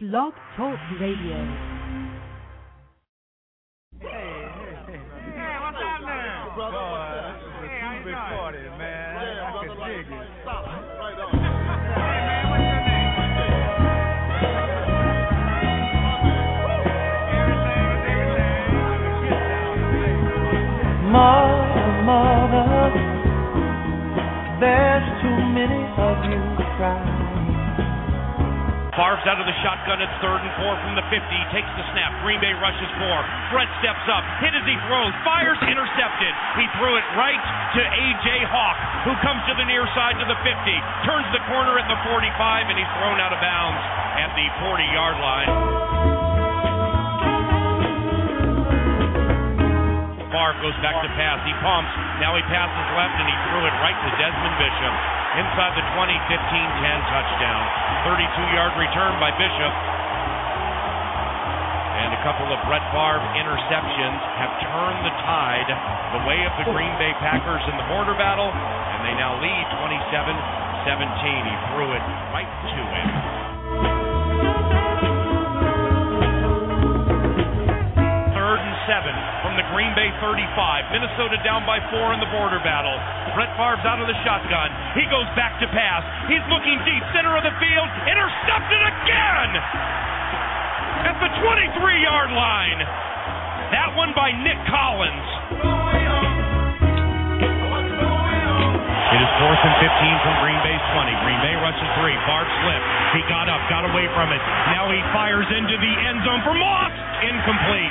Blog Talk Radio. Hey, what's brother, Boy, what's that? this is a Hey, how you big doing? party, man. I brother, can dig it. stop. Hey, man, what's your name? Mother, mother, there's too many of you crying. Favre's out of the shotgun. at third and four from the 50. Takes the snap. Green Bay rushes four. Fred steps up. Hit as he throws. Fires. Intercepted. He threw it right to A.J. Hawk, who comes to the near side to the 50. Turns the corner at the 45, and he's thrown out of bounds at the 40-yard line. Favre goes back to pass. He pumps. Now he passes left, and he threw it right to Desmond Bishop. Inside the 20, 15, 10 touchdown. 32-yard return by Bishop. And a couple of Brett Favre interceptions have turned the tide the way of the Green Bay Packers in the border battle, and they now lead 27-17. He threw it right to him. From the Green Bay 35. Minnesota down by four in the border battle. Brett Favre's out of the shotgun. He goes back to pass. He's looking deep, center of the field. Intercepted again at the 23-yard line. That one by Nick Collins. It is fourth and 15 from Green Bay's 20. Green Bay rushes three. Bart slipped. He got up, got away from it. Now he fires into the end zone for Moss. Incomplete.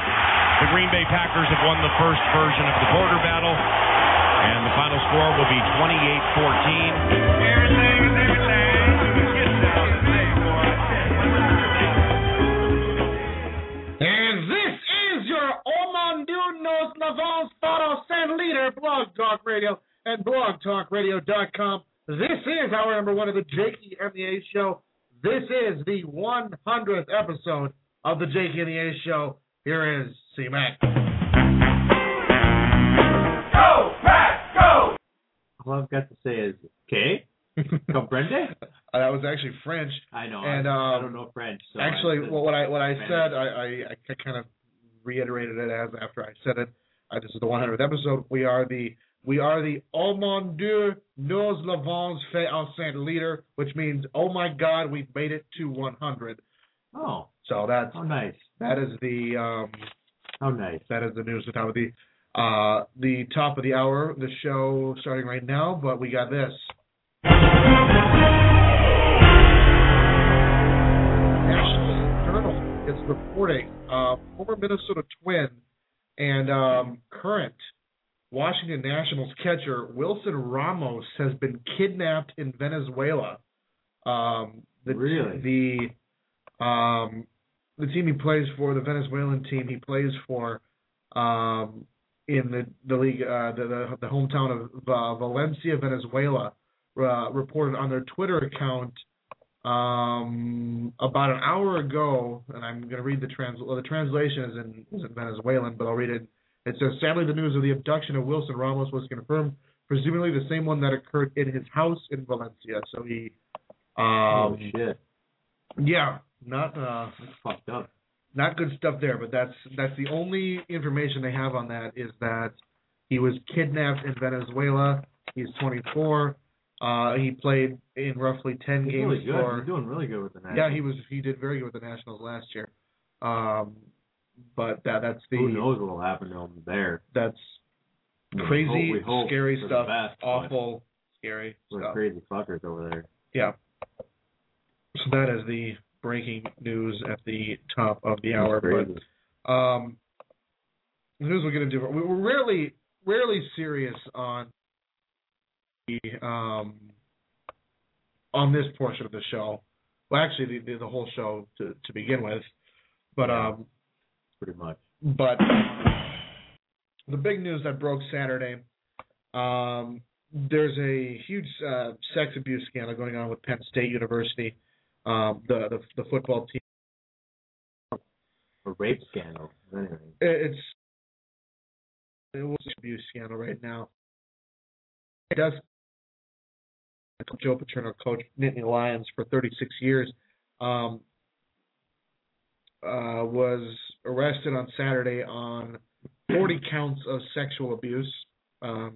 The Green Bay Packers have won the first version of the border battle. And the final score will be 28 14. Everything is everything. Get down, play, boy. And this is your San Leader Blog Talk Radio and blogtalkradio.com. This is our number one of the Jakey and the A Show. This is the 100th episode of the Jakey and the A Show. Here is C Mac. Go, Pat, go! All I've got to say is, okay, comprende? Uh, that was actually French. I know. And, I, I um, don't know French. So Actually, I, well, what I what I Spanish. said, I, I, I kind of reiterated it as after I said it. Uh, this is the 100th episode. We are the we are the Oh mon Dieu, nous l'avons fait enceinte leader, which means oh my God, we've made it to 100. Oh, So that's how nice. that is the um, How nice. that is the news at the top of the uh, the top of the hour. The show starting right now, but we got this. National Journal is reporting uh, former Minnesota Twin and um, current Washington Nationals catcher Wilson Ramos has been kidnapped in Venezuela. Um, the, Really? The um, the team he plays for, the Venezuelan team he plays for, um, in the the league, uh, the, the the hometown of uh, Valencia, Venezuela, uh, reported on their Twitter account um, about an hour ago, and I'm going to read the trans. Well, the translation is in is in Venezuelan, but I'll read it. It says, "Sadly, the news of the abduction of Wilson Ramos was confirmed, presumably the same one that occurred in his house in Valencia." So he, oh um, shit, yeah, not uh, that's fucked up. not good stuff there, but that's that's the only information they have on that is that he was kidnapped in Venezuela. He's 24. Uh, he played in roughly 10 He's games really good. for. He's doing really good with the Nationals. Yeah, he was. He did very good with the Nationals last year. Um, but that that's the Who knows what'll happen to him there? that's We crazy, hope- hope scary stuff. best, awful, scary We're stuff. crazy fuckers over there. Yeah. So that is the breaking news at the top of the hour. But. Um, the news we're going to do. we- We're rarely, rarely serious on the um on this portion of the show. Well, actually, the the, the whole show to to begin with. But um, pretty much. but the big news that broke Saturday. Um, there's a huge uh, sex abuse scandal going on with Penn State University. Um, the, the the football team. A rape scandal. Anyway. It's it was an abuse scandal right now. It does. Joe Paterno coached Nittany Lions for 36 years. Um, uh, was arrested on Saturday on 40 counts of sexual abuse, um,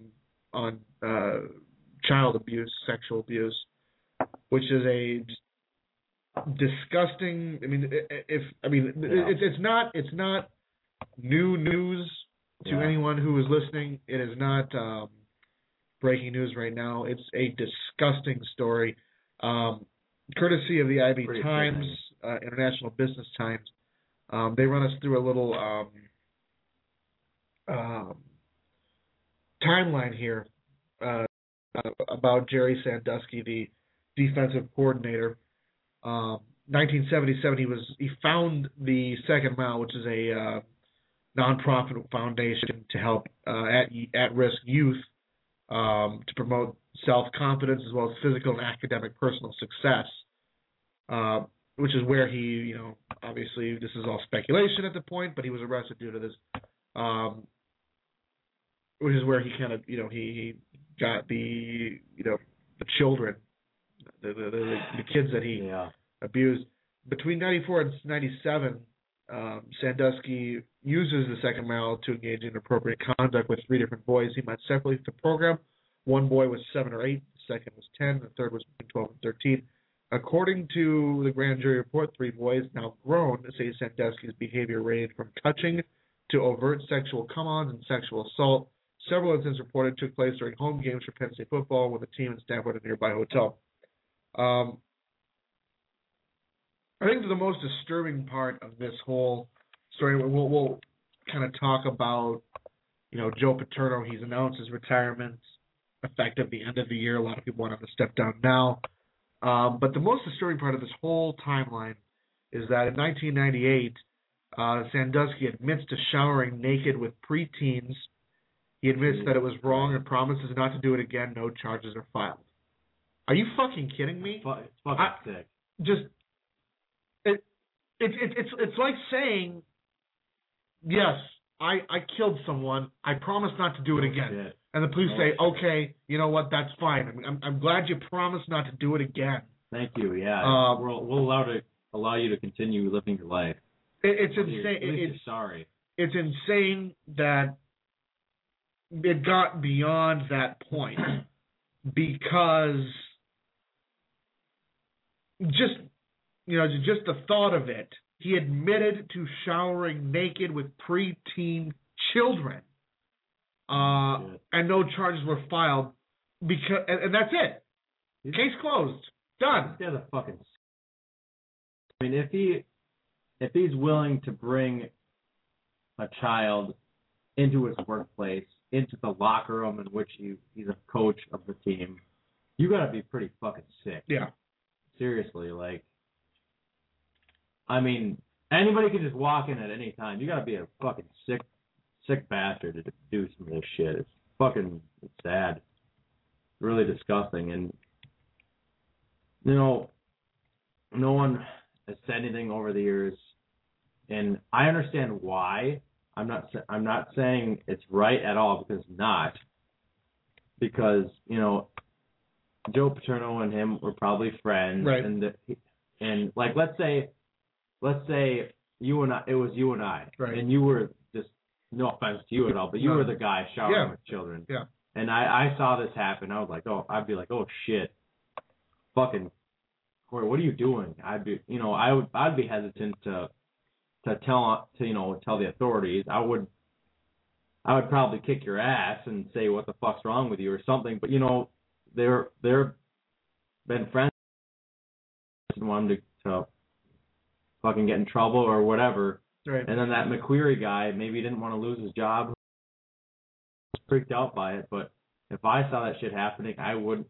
on uh, child abuse, sexual abuse, which is a disgusting. I mean, if I mean, Yeah. it's it's not it's not new news to Yeah. anyone who is listening. It is not um, breaking news right now. It's a disgusting story, um, courtesy of the IB Pretty Times, uh, International Business Times. Um, they run us through a little um, um, timeline here uh, uh, about Jerry Sandusky, the defensive coordinator. Um, 1977, he was he found the Second Mile, which is a uh, nonprofit foundation to help uh, at at risk youth um, to promote self confidence as well as physical and academic personal success. Uh, which is where he, you know, obviously this is all speculation at the point, but he was arrested due to this. Um, which is where he kind of, you know, he, he got the, you know, the children, the the, the, the kids that he Yeah. abused. Between 94 and 97, um, Sandusky uses the second mile to engage in appropriate conduct with three different boys he met separately through the program. One boy was seven or eight, the second was 10, the third was between 12 and 13. According to the grand jury report, three boys, now grown, say Sandusky's behavior ranged from touching to overt sexual come-ons and sexual assault. Several incidents reported took place during home games for Penn State football when the team and staff a nearby hotel. Um, I think the most disturbing part of this whole story, we'll, we'll kind of talk about, you know, Joe Paterno. He's announced his retirement effective the end of the year. A lot of people want him to step down now. Um, but the most disturbing part of this whole timeline is that in 1998, uh, Sandusky admits to showering naked with preteens. He admits that it was wrong and promises not to do it again. No charges are filed. Are you fucking kidding me? It's fucking I- sick. just it, it, it it's it's like saying yes I I killed someone I promise not to do it again Shit. And the police say okay you know what that's fine I'm I'm, I'm glad you promised not to do it again Thank you. Yeah. Um, we'll we'll allow to allow you to continue living your life. it, it's least- insane at least it, you're sorry. it's insane that it got beyond that point because just you know just the thought of it he admitted to showering naked with preteen children uh Shit. and no charges were filed because and, and that's it He's- case closed done guy's a fucking. I mean, if he if he's willing to bring a child into his workplace, into the locker room in which he, he's a coach of the team, you gotta be pretty fucking sick. yeah Seriously, like, I mean, anybody can just walk in at any time. You gotta be a fucking sick, sick bastard to do some of this shit. It's fucking, it's sad, really disgusting, and you know, no one has said anything over the years, and I understand why. I'm not, I'm not saying it's right at all because it's not, because you know, Joe Paterno and him were probably friends, Right. and the, and like let's say, let's say you and I, it was you and I, Right. and you were no offense to you at all, but you were the guy showering Yeah. with children, Yeah. and I, I saw this happen. I was like, oh, I'd be like, oh shit, fucking, Corey, what are you doing? I'd be, you know, I would, I'd be hesitant to, to tell, to you know, tell the authorities. I would, I would probably kick your ass and say what the fuck's wrong with you or something. But you know, they're they're been friends and want them to, to fucking get in trouble or whatever. Right And then that McQueary guy maybe didn't want to lose his job. Was freaked out by it, but if I saw that shit happening, I wouldn't.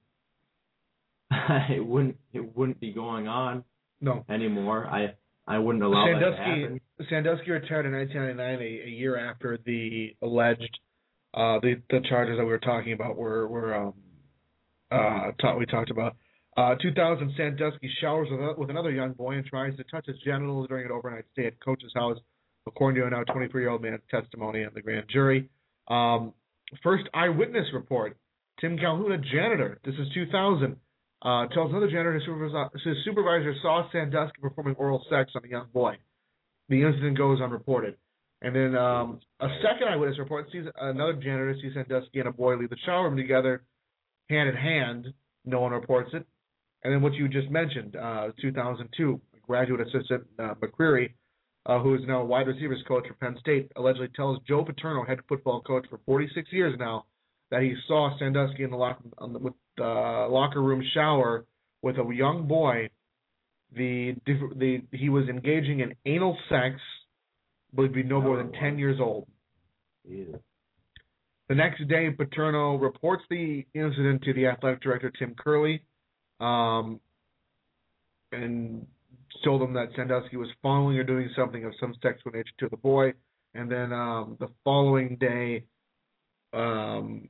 it wouldn't. It wouldn't be going on no anymore. I. I wouldn't allow that to Sandusky happen. Sandusky retired in 1999, a, a year after the alleged uh, the the charges that we were talking about were were um, uh, ta- we talked about. Uh, 2000, Sandusky showers with, with another young boy and tries to touch his genitals during an overnight stay at coach's house, according to a now 23 year old man's testimony in the grand jury. Um, first eyewitness report: Tim Calhoun, a janitor. This is 2000. Uh, tells another janitor his supervisor, his supervisor saw Sandusky performing oral sex on a young boy. the incident goes unreported. And then um, a second eyewitness report sees another janitor sees Sandusky and a boy leave the shower room together, hand in hand. No one reports it. And then what you just mentioned, uh, 2002, graduate assistant uh, McQueary, uh, who is now a wide receivers coach for Penn State, allegedly tells Joe Paterno, head football coach for 46 years now, that he saw Sandusky in the locker, on the, with, uh, locker room shower with a young boy. The, the he was engaging in anal sex, would be no more than 10 years old. Jesus. The next day, Paterno reports the incident to the athletic director Tim Curley, um, and told him that Sandusky was following or doing something of some sexual nature to the boy. And then um, the following day, um,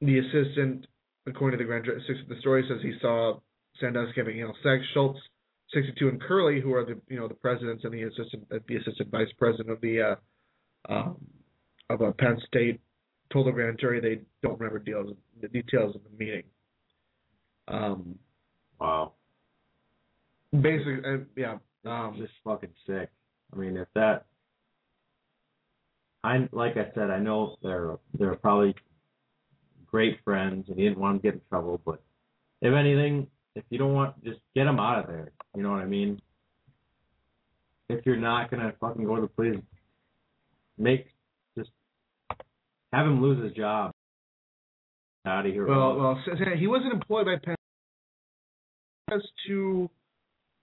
the assistant, according to the grand jury, the story says he saw Sandusky having anal sex. Schultz, 62, and Curley, who are the you know the presidents and the assistant the assistant vice president of the uh, um, of uh, Penn State, told the grand jury they don't remember deals, the details of the meeting. Um, Wow. basically, uh, yeah. Um, just fucking sick. I mean, if that, I like I said, I know they're they're probably great friends, and he didn't want him to get in trouble. But if anything, if you don't want, just get him out of there. You know what I mean? If you're not gonna fucking go to the police, make just have him lose his job. Out of here. Well, well, he wasn't employed by Penn. As to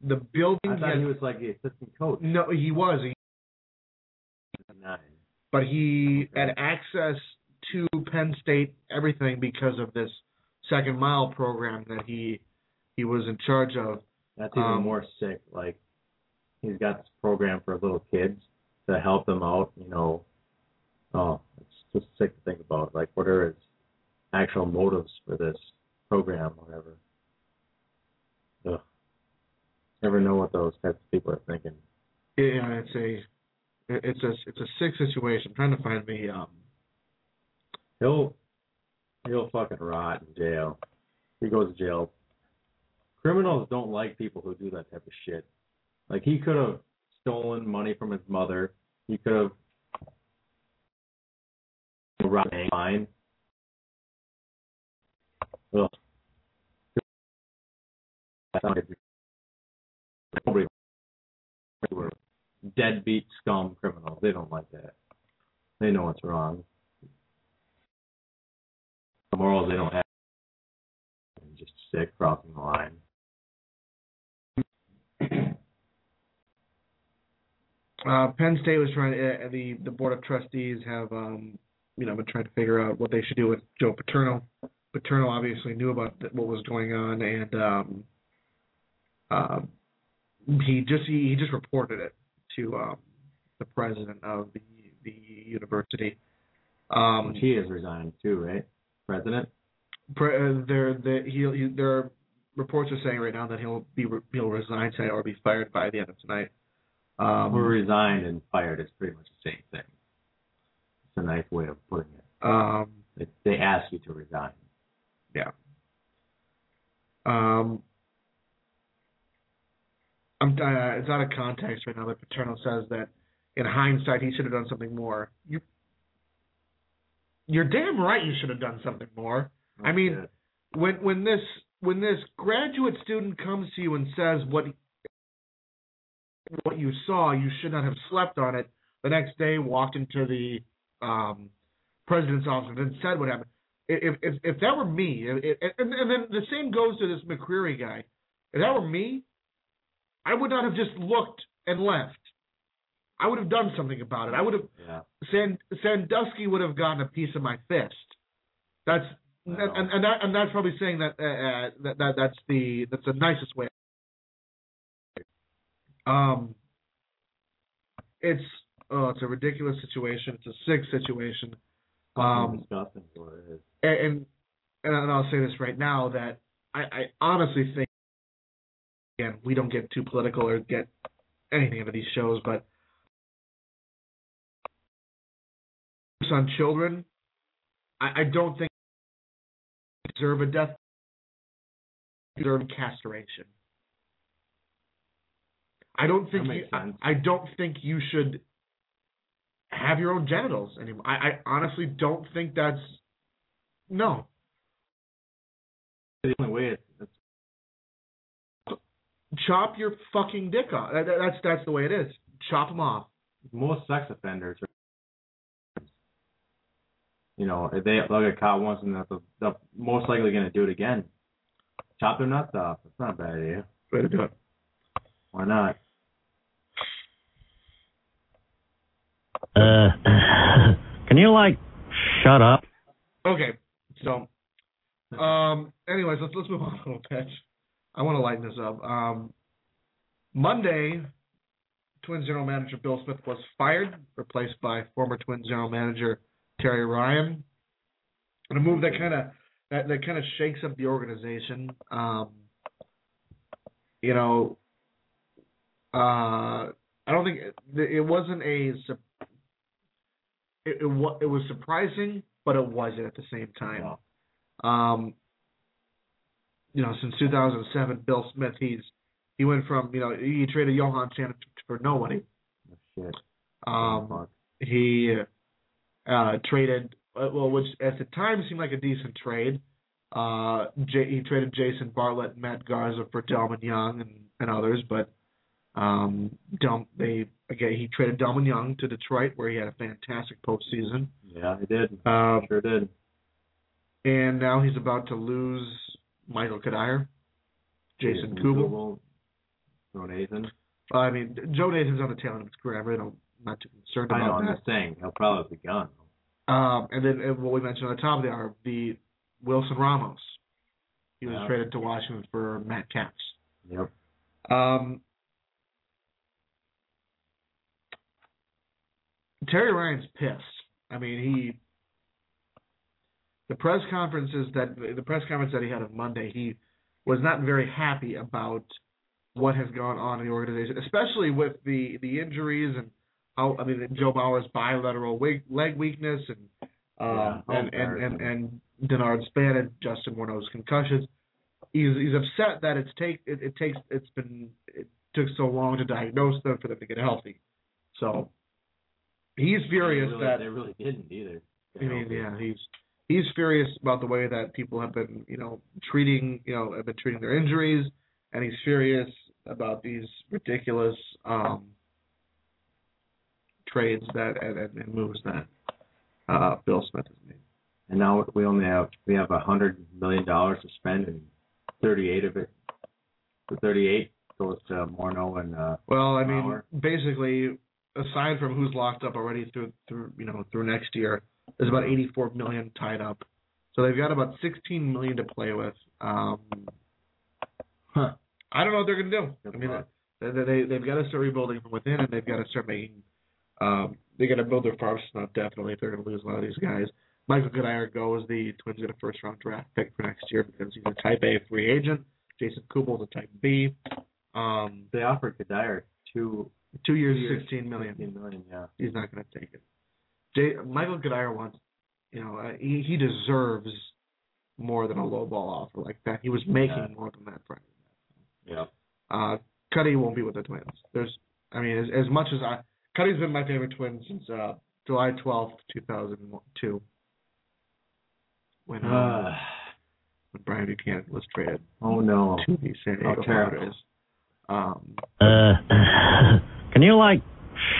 the building, I thought had- he was like the assistant coach. no, he was, Nine. but he Okay. had access to Penn State everything because of this second mile program that he he was in charge of. That's even Um, more sick. Like he's got this program for little kids to help them out. You know, oh, it's just sick to think about. Like, what are his actual motives for this program, whatever? Ugh. Never know what those types of people are thinking. Yeah, it's a it's a it's a sick situation. I'm trying to find the um He'll he'll fucking rot in jail. He goes to jail. Criminals don't like people who do that type of shit. Like he could have stolen money from his mother. He could have robbed a mine. Deadbeat scum criminals. They don't like that. They know what's wrong The morals they don't have. And just sick crossing the line. Uh, Penn State was trying to, uh, the the board of trustees have um, you know been trying to figure out what they should do with Joe Paterno. Paterno obviously knew about what was going on, and um, uh, he just he, he just reported it to um, the president of the the university. Um, he is resigning too, right? President. pre- uh, there the he, he there are reports are saying right now that he'll be re- he'll resign tonight or be fired by the end of tonight. Um, Well, resigned and fired is pretty much the same thing. It's a nice way of putting it. um, They, they ask you to resign. Yeah. Um, I'm uh, it's out of context right now that Paterno says that in hindsight he should have done something more. You, you're damn right you should have done something more. I mean, Shit. when when this when this graduate student comes to you and says what what you saw, you should not have slept on it. The next day, walked into the um, president's office and said what happened. If if if that were me, and, and then the same goes to this McQueary guy. If that were me, I would not have just looked and left. I would have done something about it. I would have yeah. Sand, Sandusky would have gotten a piece of my fist. That's and, and that and that's probably saying that uh, uh, that, that that's the that's the nicest way. Um, it's oh, it's a ridiculous situation. It's a sick situation. Um, disgusting is what it is. and and, and I'll say this right now that I, I honestly think again we don't get too political or get anything into these shows, but on children, I, I don't think they deserve a death. Deserve castration. I don't think you, I. I don't think you should have your own genitals anymore. I, I honestly don't think that's no. The only way it's, it's Chop your fucking dick off. That, that- that's that's the way it is. Chop them off. most sex offenders are, you know, if they they'll get caught once and they're, they're most likely going to do it again. Chop their nuts off. That's not a bad idea. Way to do it. Why not? Uh, can you like shut up? Okay, so um, anyways, let's let's move on a little bit. I want to lighten this up. Um, Monday, Twins general manager Bill Smith was fired, replaced by former Twins general manager Terry Ryan. And a move that kind of that, that kind of shakes up the organization. Um, you know, uh, I don't think it, it wasn't a it, it, wa- it was surprising, but it wasn't at the same time. Um, you know, since 2007, Bill Smith, he's he went from you know he traded Johan Santana for nobody. Oh, shit. Um, he uh, traded uh, well, which at the time seemed like a decent trade. Uh, J- he traded Jason Bartlett, Matt Garza for Delmon Young and, and others, but um, they again he traded Delmon Young to Detroit where he had a fantastic postseason. Yeah, he did. Um, Sure did. and now he's about to lose Michael Cuddyer, Jason Kubel. Joe Nathan. I mean, Joe Nathan's on the tail end of his career. I really don't, I'm not too concerned I know. about I'm that. just saying he'll probably be gone. Um, and then and what we mentioned on the top of the hour, the Wilson Ramos. He was Yeah. traded to Washington for Matt Capps. Yep. Um, Terry Ryan's pissed. I mean, he the press conferences that the press conference that he had on Monday, he was not very happy about what has gone on in the organization, especially with the the injuries and how I mean Joe Mauer's bilateral leg, leg weakness and Yeah, um, how and, and and and Denard Span and Justin Morneau's concussions. He's he's upset that it's take it, it takes it's been it took so long to diagnose them for them to get healthy. So he's furious they really, that they really didn't either. I mean, yeah, he's he's furious about the way that people have been, you know, treating, you know, have been treating their injuries, and he's furious about these ridiculous um, trades that and, and, moves that uh, Bill Smith has made. And now we only have we have a hundred million dollars to spend, and thirty-eight of it, the thirty-eight goes to Morneau and uh, Well, I mean, basically, aside from who's locked up already through through you know through next year, there's about 84 million tied up. So they've got about 16 million to play with. Um, Huh. I don't know what they're gonna do. I mean, they, they they've got to start rebuilding from within, and they've got to start making. Um, they got to build their farm system up definitely if they're going to lose a lot of these guys. Michael Cuddyer goes. The Twins get a first round draft pick for next year because he's a Type A free agent. Jason Kubel's a Type B. Um, they offered Cuddyer two two years, years, 16 million. 16 million, yeah. He's not going to take it. Jay, Michael Cuddyer wants, you know, uh, he he deserves more than a low ball offer like that. He was making Yeah. more than that for Yeah. Uh, Cuddy won't be with the Twins. There's, I mean, as, as much as I, Cuddy's been my favorite Twin since uh, July 12th, 2002, when uh, Uh, when Brian Buchanan was traded oh no. to the San Diego Oh. Padres. Um, Uh, can you like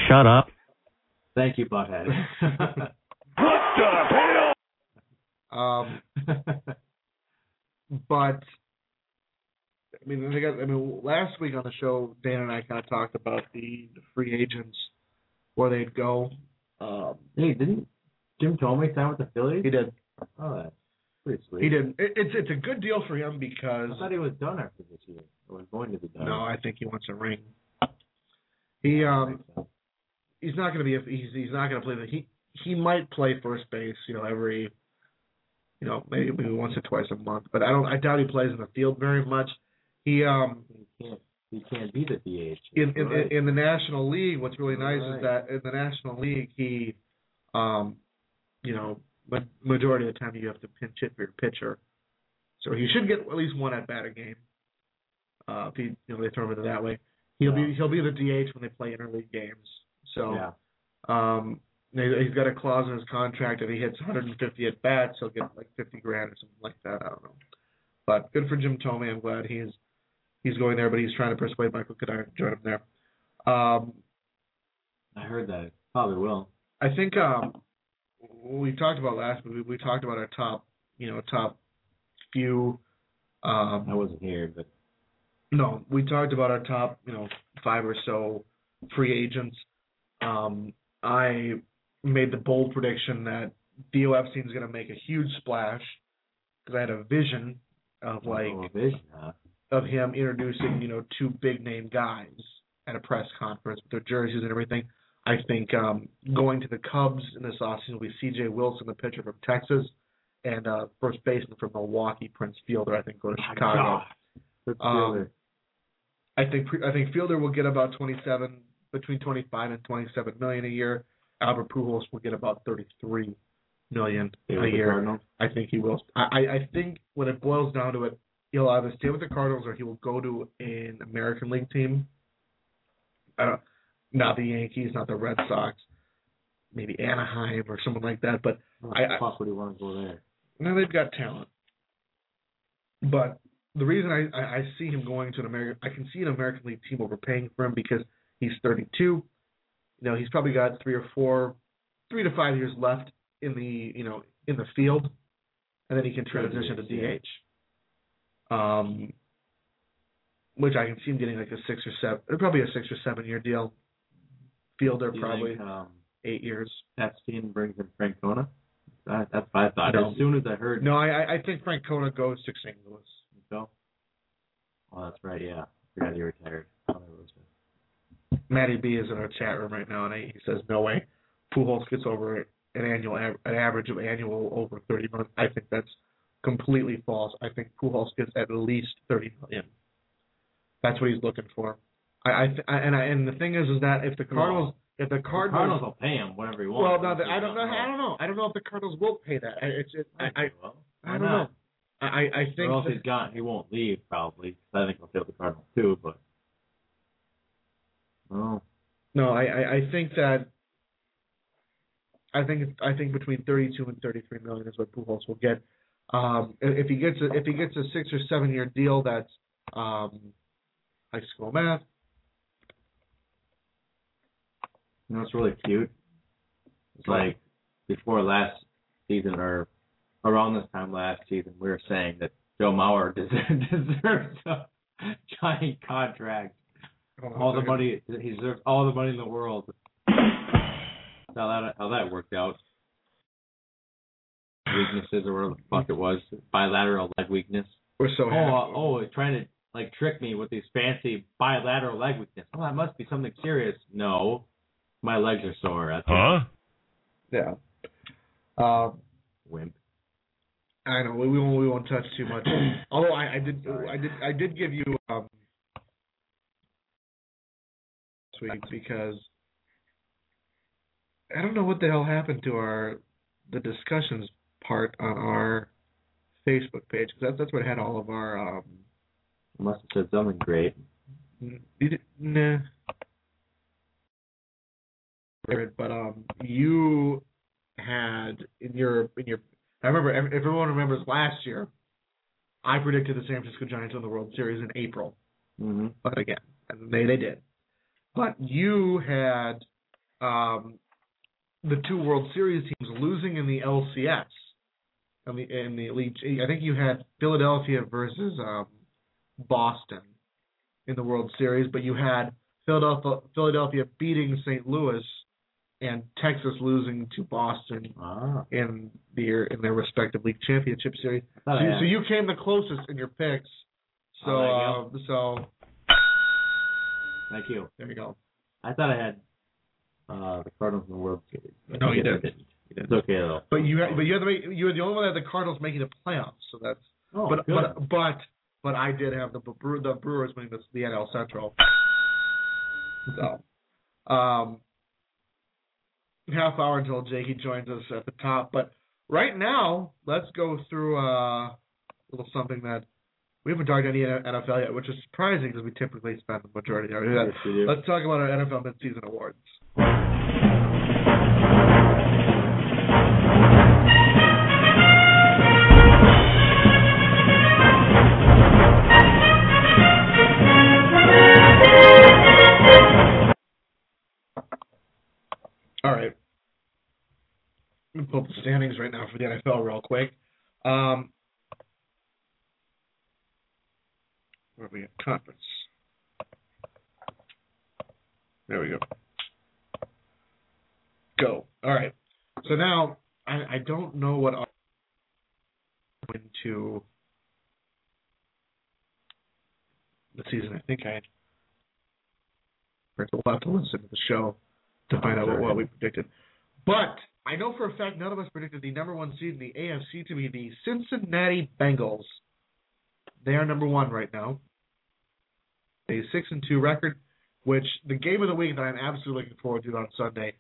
shut up? Thank you, Butthead. what the hell? um, but I mean, they got. I mean, last week on the show, Dan and I kind of talked about the, the free agents where they'd go. Um, hey, didn't Jim Thome sign with the Phillies? he did. Oh, that's pretty sweet. He did. It, it's it's a good deal for him because I thought he was done after this year. Or was going to be done. no, I think he wants a ring. He um he's not going to be. A, he's he's not going to play the. He he might play first base. You know every. You know maybe maybe once or twice a month, but I don't. I doubt he plays in the field very much. He um He can't. He can't be the DH. in in, Right. in the National League, what's really nice Right. is that in the National League, he, um, you know, ma- majority of the time you have to pinch hit for your pitcher, so he should get at least one at bat a game. Uh, if he, you know, they throw him into that way. He'll Yeah. be he'll be the DH when they play interleague games. So Yeah. um, he- he's got a clause in his contract if he hits 150 at bats, he'll get like 50 grand or something like that. I don't know. But good for Jim Thome. I'm glad he's he's going there, but he's trying to persuade Michael Cuddyer to join him there. Um, I heard that. Probably will. I think um, we talked about last week. We, we talked about our top, you know, top few. Um, I wasn't here, but No, we talked about our top, you know, five or so free agents. Um, I made the bold prediction that Theo Epstein is going to make a huge splash because I had a vision of like Oh, vision, huh? of him introducing, you know, two big name guys at a press conference with their jerseys and everything. I think um, going to the Cubs in this offseason will be C.J. Wilson, the pitcher from Texas, and uh, first baseman from Milwaukee, Prince Fielder. I think go to Chicago. Um. I think I think Fielder will get about 27 between 25 and 27 million a year. Albert Pujols will get about 33 million a year. Cardinals. I think he will. I I think when it boils down to it, he'll either stay with the Cardinals or he will go to an American League team. I don't, not the Yankees, not the Red Sox, maybe Anaheim or someone like that. But I- fuck would he want to go there? no, they've got talent. But the reason I, I, I see him going to an American, I can see an American League team overpaying for him because he's 32. You know, he's probably got three or four, three to five years left in the, you know, in the field, and then he can transition to DH. Um, which I can see him getting like a six or seven, probably a six or seven year deal. Fielder Do probably think, um, eight years. Epstein brings in Francona? That, that's what I thought. No. As soon as I heard No, I I- I think Francona goes to St. Louis. Oh, that's right. Yeah, forgot he retired. Matty B is in our chat room right now, and he says no way. Pujols gets over an annual an average of annual over 30 million. I think that's completely false. I think Pujols gets at least 30 million. That's what he's looking for. I, I, I and I, and the thing is, is that if the Cardinals, if the Cardinals, The Cardinals, will pay him whatever he wants. well, no, the, I don't know, I don't know, I don't know if the Cardinals will pay that. I, it's, it, I, I, I don't know. I, I think Or else that- he's gone. He won't leave probably. I think he'll stay with the Cardinals too. But oh, No, I, I, I think that I think I think between 32 and 33 million is what Pujols will get. Um, if he gets a, if he gets a six or seven year deal, that's um, high school math. you know what's really cute? It's like before last season or around this time last season, we were saying that Joe Mauer deserves, deserves a giant contract. Hold on All the second. money he deserves all the money in the world. How that how that worked out. Weaknesses or whatever the fuck it was, bilateral leg weakness. We're so Oh, happy. uh, oh, trying to like trick me with these fancy bilateral leg weakness. Oh, that must be something serious. No, my legs are sore. That's Huh? yeah. Um, wimp. I know we, we won't we won't touch too much. Although I, I did I did I did give you um week because I don't know what the hell happened to our the discussions part on our Facebook page because that's that's what had all of our um Must have said something great. nah but um you had in your in your I remember if everyone remembers last year I predicted the San Francisco Giants in the World Series in April Mm-hmm. but again, and they they did. But you had um, the two World Series teams losing in the LCS, in the in the elite. I think you had Philadelphia versus um, Boston in the World Series, but you had Philadelphia Philadelphia beating St. Louis and Texas losing to Boston Ah, in their in their respective league championship series. So, so you came the closest in your picks. So Oh, uh, so thank you. there you go. I thought I had uh, the Cardinals in the World Series. No, you I didn't. It's okay though. But you had, but you had to make, you were the only one that had the Cardinals making the playoffs. So that's Oh, but good. but but but I did have the the Brewers winning the, the NL Central. So, um, half hour until Jakey joins us at the top. But right now, let's go through uh, a little something that We haven't talked any NFL yet, which is surprising because we typically spend the majority of our Yes. Let's talk about our NFL midseason awards. Pull up the standings right now for the NFL real quick. Um, where are we at? Conference. There we go. Go. All right. So now I, I don't know what I'm going into the season. I think I we'll have to listen to the show to find out what, what we predicted. But I know for a fact none of us predicted the number one seed in the AFC to be the Cincinnati Bengals. They are number one right now. A six and two record, which the game of the week that I'm absolutely looking forward to on Sunday,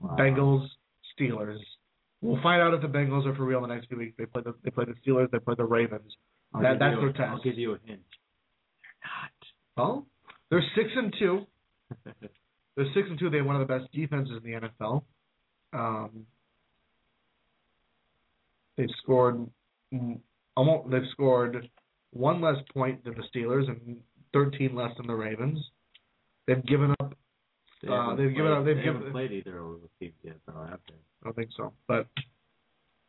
Wow. Bengals Steelers. We'll find out if the Bengals are for real in the next few weeks. They play the they play the Steelers. They play the Ravens. I'll that- that's their a- test. I'll give you a hint. They're not. Well, they're six and two. They're six and two. They have one of the best defenses in the NFL. Um, they've scored almost. They've scored one less point than the Steelers and thirteen less than the Ravens. They've given up. They Uh, they've given up- they've they given- haven't played either of those teams yet, though, have they? I don't think so, but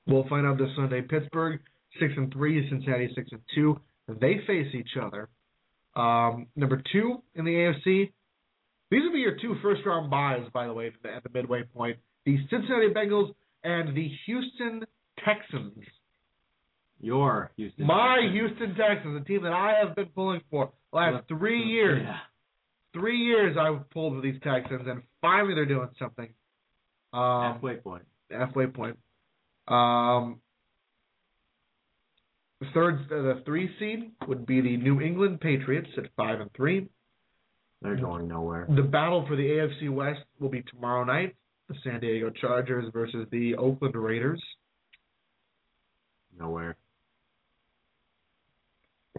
we'll find out this Sunday. Pittsburgh six and three. Cincinnati six and two. They face each other. Um, number two in the AFC. These will be your two first round buys, by the way, at the midway point. The Cincinnati Bengals and the Houston Texans. Your Houston. My Texans. Houston Texans, a team that I have been pulling for the last three years. Yeah. Three years I've pulled for these Texans, and finally they're doing something. Um, Halfway point. halfway point. Um, the third, uh, the three seed would be the New England Patriots at five and three. They're going nowhere. The battle for the AFC West will be tomorrow night. The San Diego Chargers versus the Oakland Raiders. Nowhere.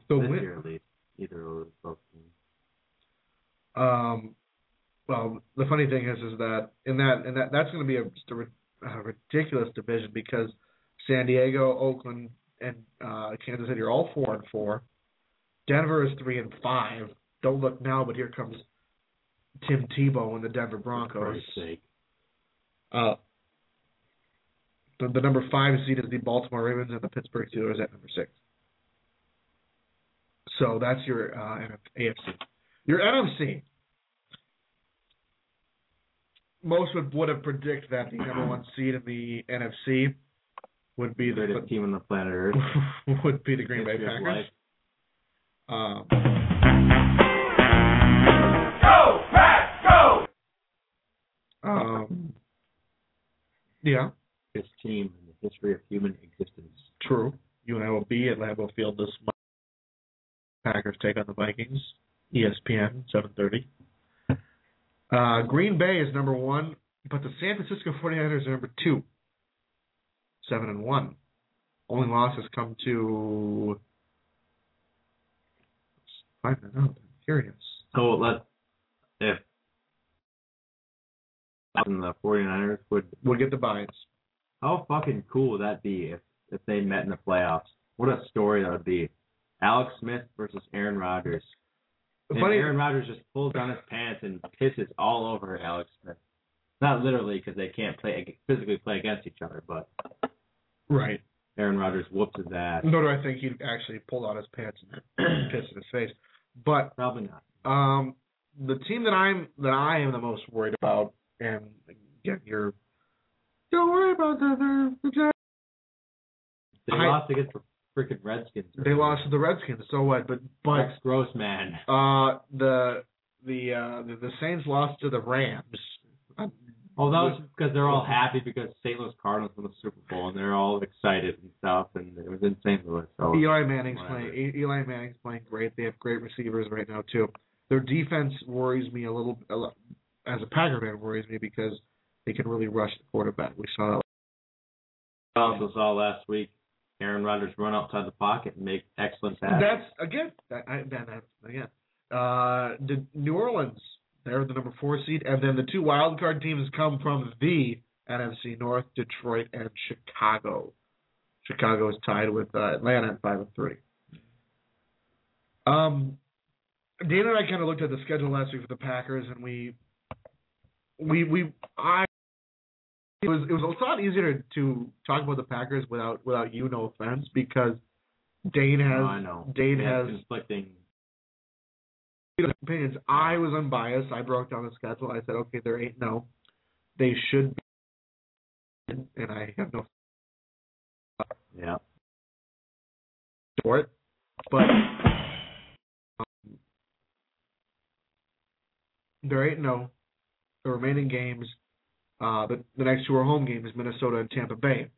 So win- year, at least. Either of both teams. Um, well, the funny thing is, is that in that and that that's going to be a, a, ridiculous division because San Diego, Oakland, and uh, Kansas City are all four and four. Denver is three and five. Don't look now, but here comes Tim Tebow and the Denver For Broncos. Christ's sake. Uh, the, the number five seed is the Baltimore Ravens, and the Pittsburgh Steelers at number six. So that's your uh, AFC. Your NFC. Most would would have predicted that the number one seed in the NFC would be The the team on the planet Earth. would be the Green Bay Packers. Um, yeah, This team in the history of human existence. true. You and I will be at Lambeau Field this month. Packers take on the Vikings. ESPN, 7:30. Uh, Green Bay is number one, but the San Francisco 49ers are number two. Seven and one. Only loss has come to. five and out. I'm curious. So let if and the 49ers would We'll get the buys. how fucking cool would that be if if they met in the playoffs? What a story that would be. Alex Smith versus Aaron Rodgers. And Funny, Aaron Rodgers just pulls down his pants and pisses all over Alex Smith. Not literally because they can't play physically play against each other, but right? Aaron Rodgers whoops his ass. Nor do I think he'd actually pull out his pants and piss in his face. But Probably not. Um, the team that I'm that I am the most worried about, and again, you're don't worry about the the, the Giants. They I- lost against the freaking Redskins. They lost to the Redskins, so what? But but Rex Grossman. uh the the uh the, the Saints lost to the Rams. Uh, Oh, that was because they're all happy because St. Louis Cardinals won the Super Bowl and they're all excited and stuff, and it was in St. Louis. So Eli Manning's whatever. playing. Eli Manning's playing great. They have great receivers right now too. Their defense worries me a little. A lot, as a Packer fan, worries me because they can really rush the quarterback. We saw that also saw last week Aaron Rodgers run outside the pocket and make excellent passes. That's again. That, I, that, that's again. Uh, the New Orleans, they're the number four seed, and then the two wild card teams come from the NFC North, Detroit and Chicago. Chicago is tied with uh, Atlanta at five and three. Um, Dana and I kind of looked at the schedule last week for the Packers, and we, we, we, I. It was it was a lot easier to, to talk about the Packers without without you, no offense, because Dane has No, I know. Dane have has conflicting. opinions. I was unbiased. I broke down the schedule. I said, okay, there ain't no. They should be and I have no Yeah. for it. But um, they're eight no. The remaining games, uh the, the next two are home games, Minnesota and Tampa Bay.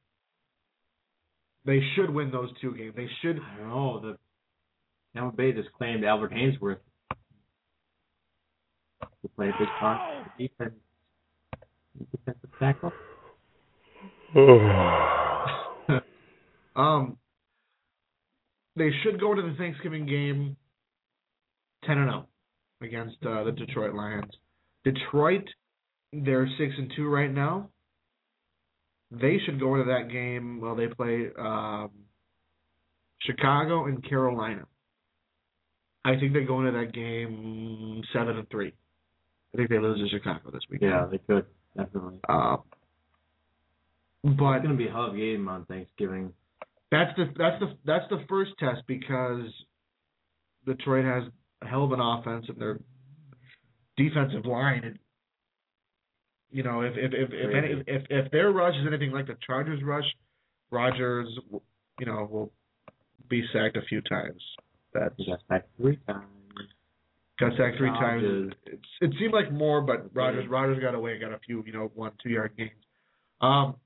They should win those two games. They should I don't know. The Tampa Bay just claimed Albert Haynesworth to play a big part of the defense. Defensive tackle. um they should go to the Thanksgiving game ten and zero against uh, the Detroit Lions. Detroit, they're six and two right now. They should go into that game. Well, they play um, Chicago and Carolina. I think they go into that game seven and three. I think they lose to Chicago this weekend. Yeah, they could definitely. Uh, but It's gonna be a hell of a game on Thanksgiving. That's the that's the that's the first test because Detroit has a hell of an offense and their defensive line. You know, if if if if, any, if if their rush is anything like the Chargers rush, Rodgers, you know, will be sacked a few times. That's got sacked three times. got sacked three times. Rodgers. It's, it seemed like more, but Rodgers Yeah. Rodgers got away, got a few, you know, one two yard gains. Um,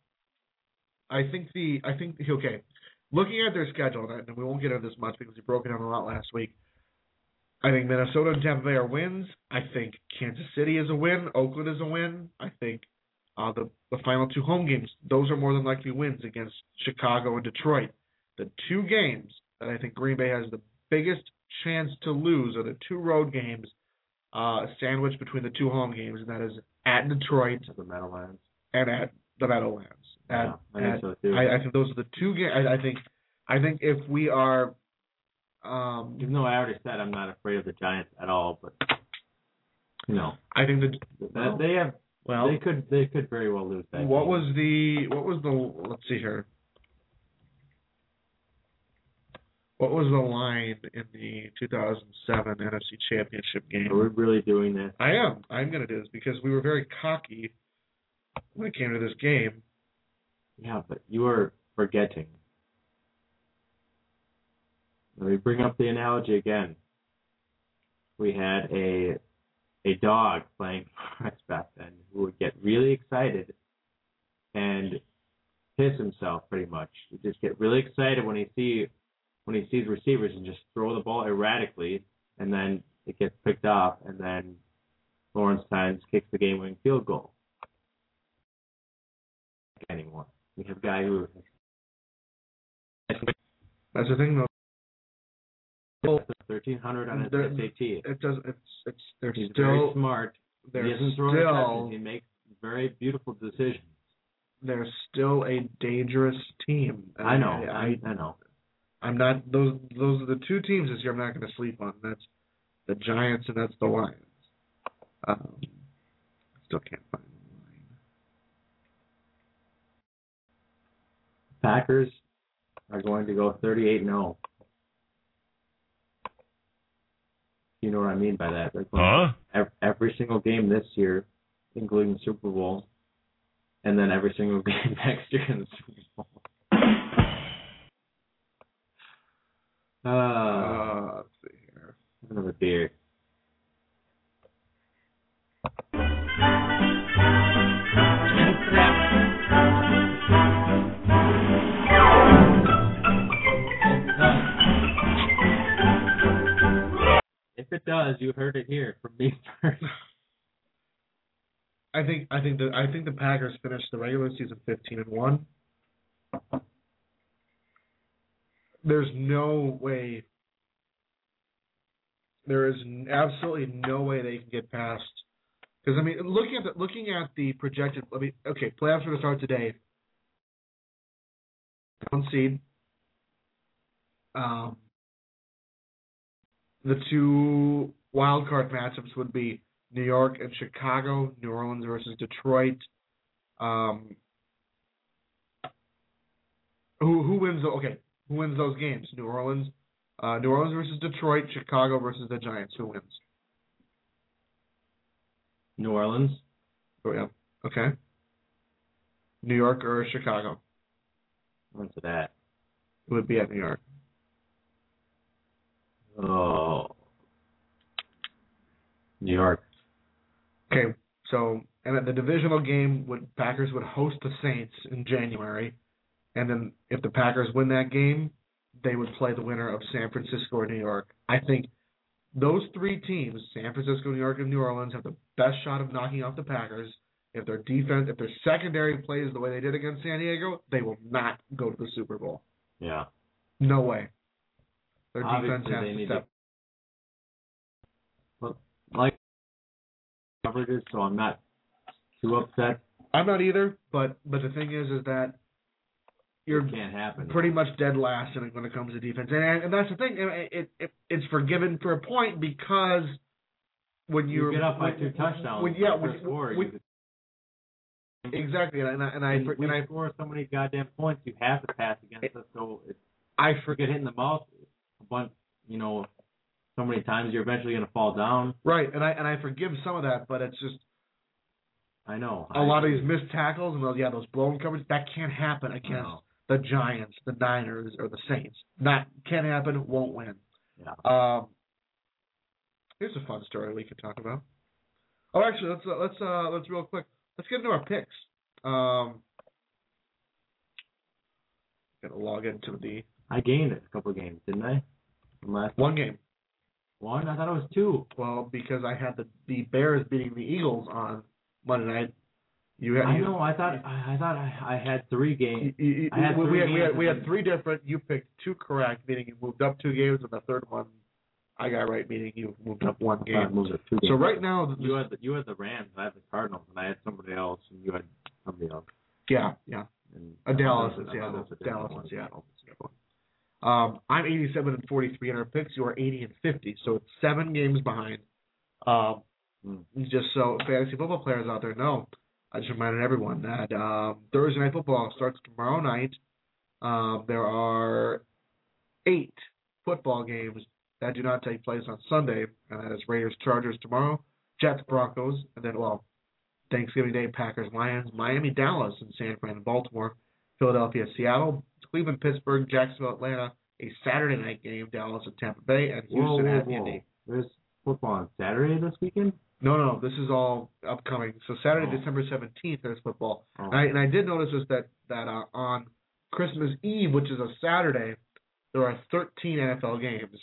I think the I think okay, looking at their schedule, and we won't get into this much because we broke it down a lot last week. I think Minnesota and Tampa Bay are wins. I think Kansas City is a win. Oakland is a win. I think uh, the the final two home games, those are more than likely wins against Chicago and Detroit. The two games that I think Green Bay has the biggest chance to lose are the two road games, uh, sandwiched between the two home games, and that is at Detroit to the Meadowlands. and at the Meadowlands. At, Yeah, I think at- so too. I, I think those are the two games. I, I think, I think if we are, um, Even though I already said I'm not afraid of the Giants at all, but you know I think that that they have well, they could they could very well lose that. what game. was the what was the let's see here. What was the line in the 2007 NFC Championship game? Are we really doing this? I am. I'm going to do this because we were very cocky when it came to this game. Yeah, but you are forgetting. Let me bring up the analogy again. We had a a dog playing for us back then who would get really excited and piss himself pretty much. He'd just get really excited when he see when he sees receivers and just throw the ball erratically and then it gets picked off and then Lawrence Tynes kicks the game winning field goal. Anymore. We have a guy who That's the thing, though. 1300 on his there, SAT. It does. It's it's they're He's still very smart. They're he isn't throwing still, touches. He makes very beautiful decisions. They're still a dangerous team. I know. I, I, I know. I'm not those. Those are the two teams this year. I'm not going to sleep on. That's the Giants and that's the Lions. Um, still can't find the line. Packers are going to go 38 0. You know what I mean by that? They're Huh? ev- every single game this year, including the Super Bowl, and then every single game next year in the Super Bowl. Uh, Uh, let's see here. another beer. It does, you heard it here from me first. I think I think the I think the Packers finished the regular season 15 and one. there's no way. There is absolutely no way they can get past. Because I mean, looking at the looking at the projected. I mean, okay, playoffs are going to start today. One seed. Um, the two wild card matchups would be New York and Chicago, New Orleans versus Detroit. Um, who who wins? Okay, who wins those games? New Orleans, uh, New Orleans versus Detroit, Chicago versus the Giants. Who wins? New Orleans. Oh yeah. Okay. New York or Chicago? What's that? It would be at New York. Oh. New York. Okay, so and at the divisional game would Packers would host the Saints in January, and then if the Packers win that game, they would play the winner of San Francisco or New York. I think those three teams, San Francisco, New York, and New Orleans, have the best shot of knocking off the Packers. If their defense, if their secondary plays the way they did against San Diego, they will not go to the Super Bowl. Yeah. No way. Their defense Obviously, has they to need step. to like coverages, so I'm not too upset. I'm not either, but but the thing is, is that you're it can't happen. pretty much dead last when it comes to defense, and and that's the thing. It, it, it it's forgiven for a point because when you you're get up by two touchdowns. when, yeah, when, quarter, when- exactly, and I and I and I score so many goddamn points, you have to pass against us. So I forget hitting the mouth a bunch, you know, so many times, you're eventually gonna fall down. right, and I and I forgive some of that, but it's just I know. a lot of these missed tackles and those yeah those blown coverage that can't happen against know. the Giants, the Niners, or the Saints. Not can't happen, won't win. Yeah. Um, here's a fun story we could talk about. Oh, actually, let's uh, let's uh, let's real quick. Let's get into our picks. Um, gotta log into the I gained it a couple of games, didn't I? Last one game. one, I thought it was two. Well, because I had the the Bears beating the Eagles on Monday night. You had I you, know. I thought I, I thought I, I had three games. You, you, I had we, we three had, we had we had three different. You picked two correct, meaning you moved up two games, and the third one I got right, meaning you moved up one game. moved it two So right now, the, you had the, you had the Rams, I had the Cardinals, and I had somebody else, and you had somebody else. yeah, yeah, And Dallas is yeah, it was a Dallas different is one. Seattle. That's a good one. Um, I'm 87 and 43 in our picks. You are 80 and 50, so it's seven games behind. Um, Hmm. just so fantasy football players out there know, I just reminded everyone that um, Thursday night football starts tomorrow night. Um, there are eight football games that do not take place on Sunday, and that is Raiders Chargers tomorrow, Jets Broncos, and then well, Thanksgiving Day Packers Lions, Miami Dallas, and San Fran and Baltimore, Philadelphia Seattle, Cleveland Pittsburgh, Jacksonville Atlanta, a Saturday night game Dallas and Tampa Bay, and Whoa, Houston whoa, at whoa. Indy. There's football on Saturday this weekend. No, no, this is all upcoming. So Saturday, Oh. December seventeenth, there's football. Oh. And I, and I did notice this that that uh, on Christmas Eve, which is a Saturday, there are 13 NFL games.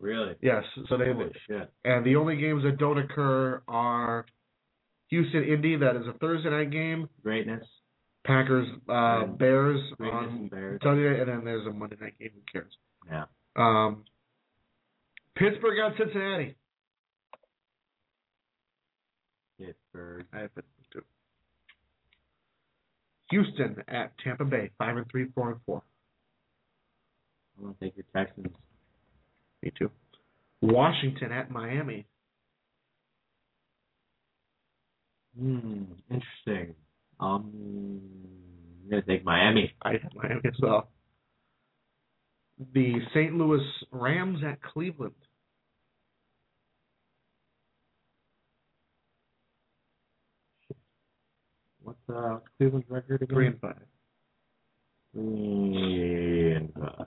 Really? Yes, so they Holy shit. and the only games that don't occur are Houston Indy, that is a Thursday night game. Greatness. Packers uh, And Bears on Bears. Sunday and then there's a Monday night game. Who cares? Yeah. Um, Pittsburgh at Cincinnati. Pittsburgh. I have Pittsburgh too. Houston at Tampa Bay, five and three, four and four. I'm gonna take your Texans. Me too. Washington at Miami. Hmm. Interesting. Um. I'm gonna take Miami. I have Miami as well. The St. Louis Rams at Cleveland. What's uh Cleveland's record again? Three and five. Three and five.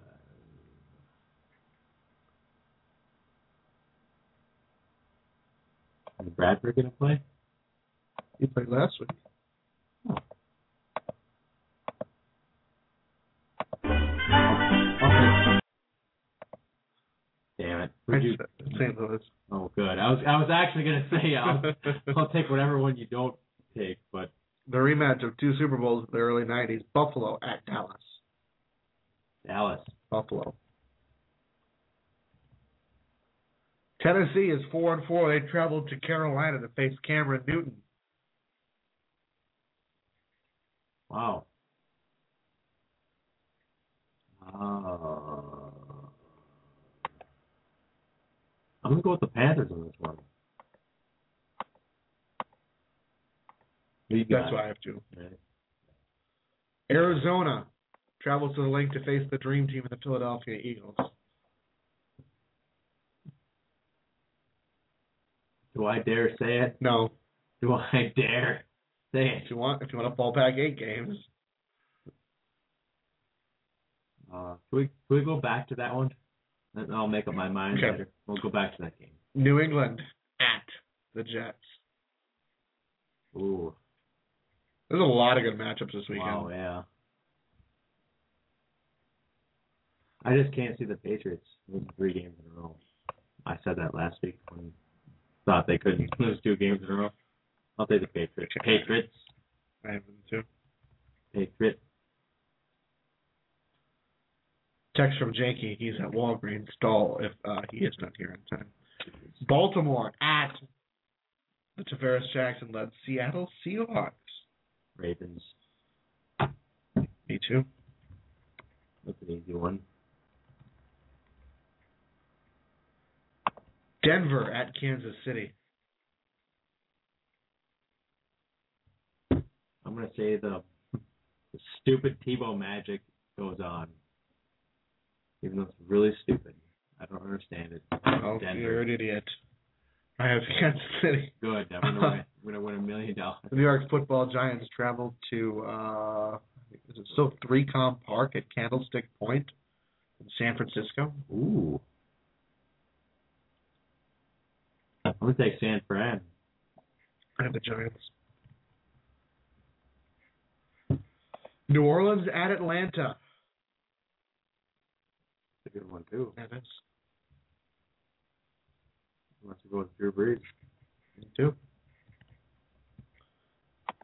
Is Bradford gonna play? He played last week. Okay. Damn it. You- St. Louis. Oh, good. I was I was actually gonna say I'll I'll take whatever one you don't take, but the rematch of two Super Bowls in the early '90s. Buffalo at Dallas. Dallas. Buffalo. Tennessee is four and four. They traveled to Carolina to face Cameron Newton. Wow. Uh, I'm gonna go with the Panthers on this one. You why I have to. Arizona travels to the link to face the Dream Team of the Philadelphia Eagles. Do I dare say it? No, Do I dare say it? if you want, if you want to fall back eight games, Uh, can we can we go back to that one? I'll make up my mind Okay. later. We'll go back to that game. New England at the Jets. Ooh, There's a lot of good matchups this weekend. wow, yeah. I just can't see the Patriots losing three games in a row. I said that last week when thought they couldn't lose two games in a row. I'll take the Patriots. Patriots. I have them too. Patriots. Text from Jakey. He's at Walgreens. Stall if uh, he is not here in time. Baltimore at the Tarvaris Jackson led Seattle Seahawks. Ravens. Me too. That's an easy one. Denver at Kansas City. I'm gonna say the, the stupid Tebow magic goes on. Even though it's really stupid. I don't understand it. Oh, Denver. you're an idiot. I have Kansas City. Good. I'm gonna win. I'm gonna win a million dollars. The New York Football Giants traveled to uh, is it still Three Com Park at Candlestick Point in San Francisco. Ooh. I'm gonna take San Fran. I have the Giants. New Orleans at Atlanta. Good one too. That is Unless you go with Drew Brees. me too.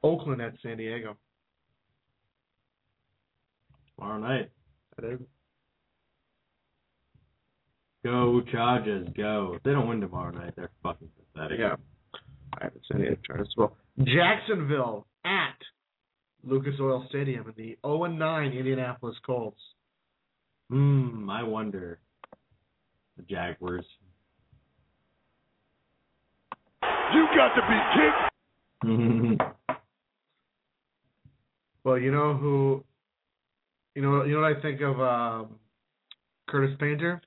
Oakland at San Diego. Tomorrow night. That is. Go Chargers, go. If they don't win tomorrow night, they're fucking pathetic. Yeah. I have the San Diego Chargers as well. Jacksonville at Lucas Oil Stadium in the 0 9 Indianapolis Colts. Hmm, I wonder. The Jaguars. You got to be kidding. Well, you know who, you know, you know what I think of um, Curtis Painter.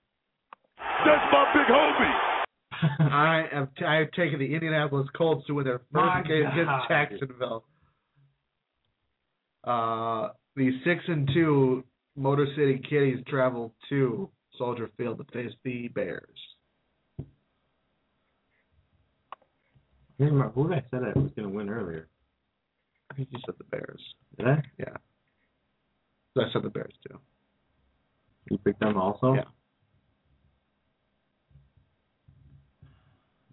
That's my big homie. I have t- I have taken the Indianapolis Colts to win their My first game against Jacksonville. Uh, the six and two Motor City Kitties travel to Soldier Field to face the Bears. I remember who did I said I was gonna win earlier. I think you said the Bears. Did I? Yeah. I said the Bears too. You picked them also? Yeah.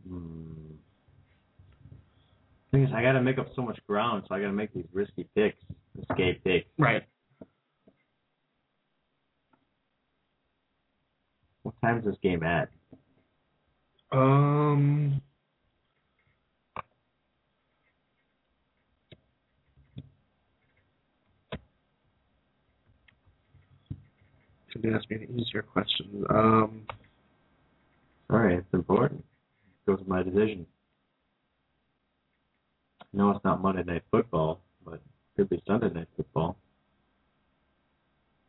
Hmm. Thing is, I gotta make up so much ground, so I gotta make these risky picks, escape picks. Right. What time is this game at? Um. Should ask me an easier question. Um, Sorry, it's important. It goes with my decision. No, it's not Monday Night Football, but it could be Sunday Night Football.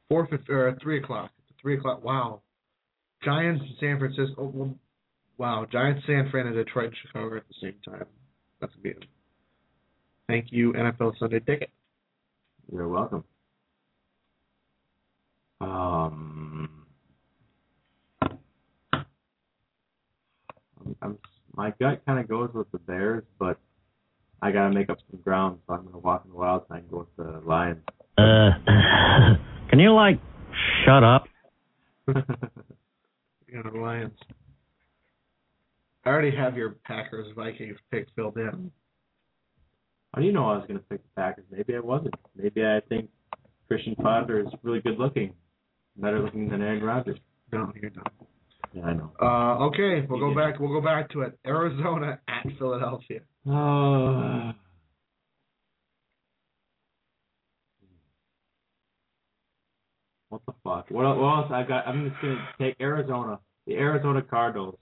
four or three o'clock. Three o'clock. Wow. Giants, San Francisco. Oh, well, wow. Giants, San Fran, and Detroit, and Chicago at the same time. That's gonna Thank you, NFL Sunday Ticket. You're welcome. Um, I'm, I'm, my gut kind of goes with the Bears, but I got to make up some ground, so I'm going to walk in the wild side and go with the Lions. Uh, can you like shut up? You know, the Lions. I already have your Packers Vikings pick filled in. How do you know I was going to pick the Packers? Maybe I wasn't. Maybe I think Christian Ponder is really good looking. Better looking than Aaron Rodgers. No, you're not. Yeah, I know. Uh, okay, we'll You go did. back. We'll go back to it. Arizona at Philadelphia. Oh. What the fuck? What, el- what else I got? I'm just gonna take Arizona. The Arizona Cardinals.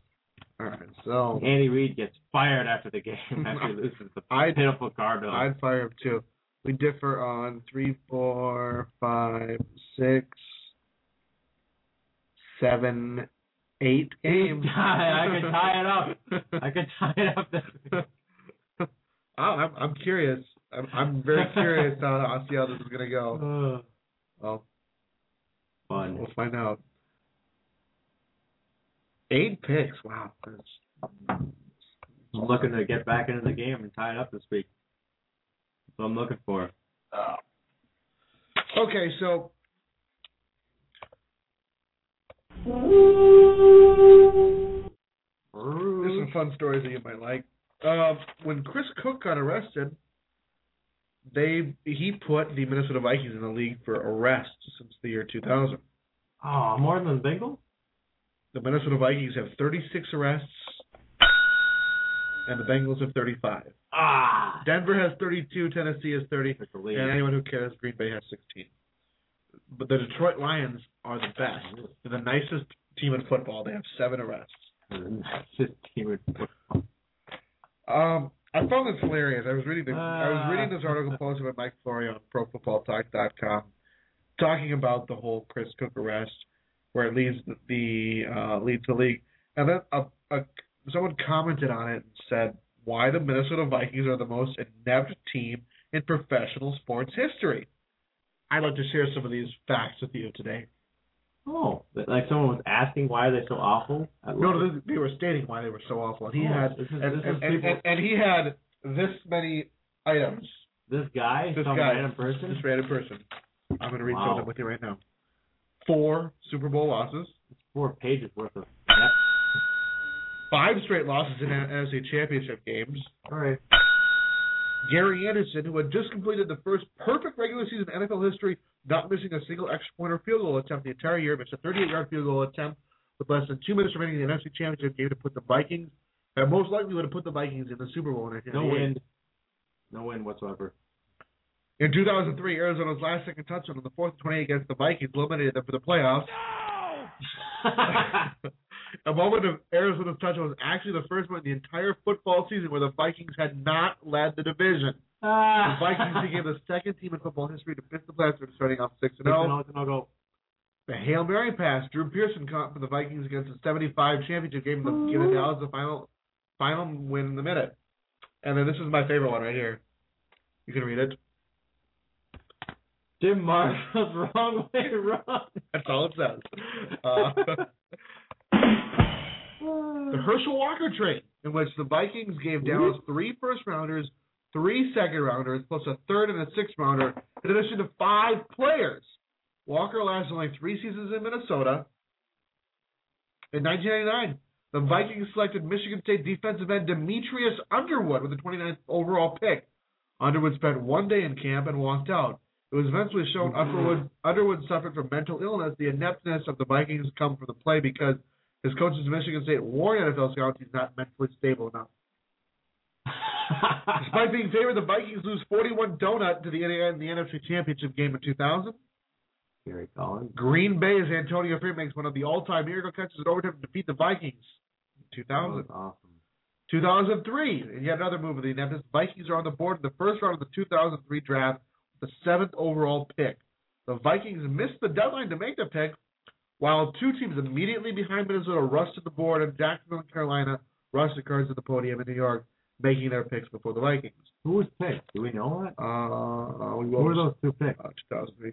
All right, so Andy Reid gets fired after the game after he loses the I'd- pitiful Cardinals. I'd fire him too. We differ on three, four, five, six, seven, eight games. I could tie it up. I could tie it up. Oh, I'm I'm curious. I'm I'm very curious how I'll see how this is gonna go. Well, Fun. we'll find out. Eight picks. Wow. That's, I'm looking to get back into the game and tie it up this week. That's what I'm looking for. Okay, so there's some fun stories that you might like. Uh, when Chris Cook got arrested, they he put the Minnesota Vikings in the league for arrests since the year 2000. Oh, more than the Bengals? The Minnesota Vikings have 36 arrests, and the Bengals have 35. Ah. Denver has 32, Tennessee has 30, That's the league. and anyone who cares, Green Bay has 16. But the Detroit Lions are the best. They're the nicest team in football. They have seven arrests. Just team in football. Um, I found this hilarious. I was reading the, I was Ah. reading this article posted by Mike Florio on ProFootballTalk.com, talking about the whole Chris Cook arrest, where it leads the, the uh, leads the league, and then a, a someone commented on it and said why the Minnesota Vikings are the most inept team in professional sports history. I'd like to share some of these facts with you today. Oh, like someone was asking why are they so awful? No, no, they were stating why they were so awful. And he Oh, had this is- and, this and, and, and, and he had this many items. This guy, This some guy, random person. This random person. I'm going to read Wow. them with you right now. Four Super Bowl losses, It's four pages worth of. five straight losses in NFC Championship games. All right. Gary Anderson, who had just completed the first perfect regular season in NFL history, not missing a single extra point or field goal attempt the entire year, missed a 38-yard field goal attempt with less than two minutes remaining in the NFC Championship game to put the Vikings, and most likely would have put the Vikings in the Super Bowl in No 1998. wind. No wind whatsoever. In 2003, Arizona's last second touchdown on the fourth and 28 against the Vikings eliminated them for the playoffs. a moment of Arizona's touchdown was actually the first one in the entire football season where the Vikings had not led the division. The ah. Vikings became the second team in football history to miss the playoffs after starting off 6 No, 0. no, no, go. The Hail Mary pass, Drew Pearson caught for the Vikings against the 75 championship game to give the Dallas the final final win in the minute. And then this is my favorite one right here. You can read it. Jim Marshall's wrong way wrong. That's all it says. Uh, the Herschel Walker trade, in which the Vikings gave Dallas three first rounders, three second rounders, plus a third and a sixth rounder, in addition to five players. Walker lasted only three seasons in Minnesota. In 1999, the Vikings selected Michigan State defensive end Demetrius Underwood with the 29th overall pick. Underwood spent one day in camp and walked out. It was eventually shown Underwood, Underwood suffered from mental illness. The ineptness of the Vikings come from the play because his coaches at Michigan State warned NFL scouts he's not mentally stable enough. Despite being favored, the Vikings lose 41 donut to the in the NFC Championship game in 2000. Kerry Collins. Green Bay's Antonio Freeman makes one of the all-time miracle catches in overtime to defeat the Vikings in 2000. Awesome. 2003, and yet another move of the ineptness. Vikings are on the board in the first round of the 2003 draft, with the seventh overall pick. The Vikings missed the deadline to make the pick, while two teams immediately behind Minnesota rushed to the board, and Jacksonville and Carolina rushed the cards to the podium in New York, making their picks before the Vikings. Who was picked? Do we know that? Uh, we Who were those two picks? uh, 2003.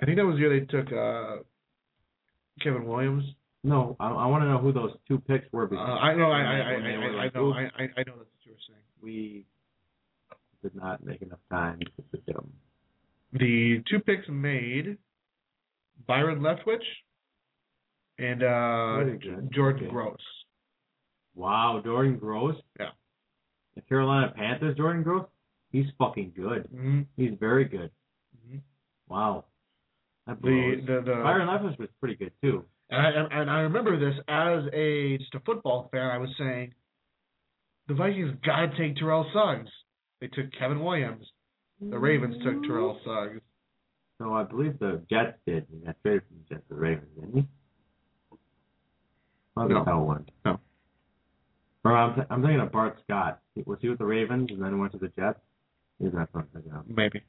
I think that was the year they took uh, Kevin Williams. No, I, I want to know who those two picks were. Uh, I know, I, I, I, I, I like, know, I, I I know that's what you were saying. we did not make enough time to pick them. The two picks made Byron Leftwich and uh. Jordan Okay. Gross. Wow, Jordan Gross. Yeah. The Carolina Panthers, Jordan Gross. He's fucking good. Mm-hmm. He's very good. Mhm. Wow. That The blows. the the Byron Leftwich was pretty good too. and I and- and I remember this as a just a football fan. I was saying, the Vikings gotta take Terrell Suggs. They took Kevin Williams. The Ravens took Terrell Suggs. So I believe the Jets did. He got traded from the Jets to the Ravens, didn't he? Well, No. that's how it went. No. Or I'm, th- I'm thinking of Bart Scott. Was he with the Ravens and then went to the Jets? Maybe that's what I'm thinking of. Maybe.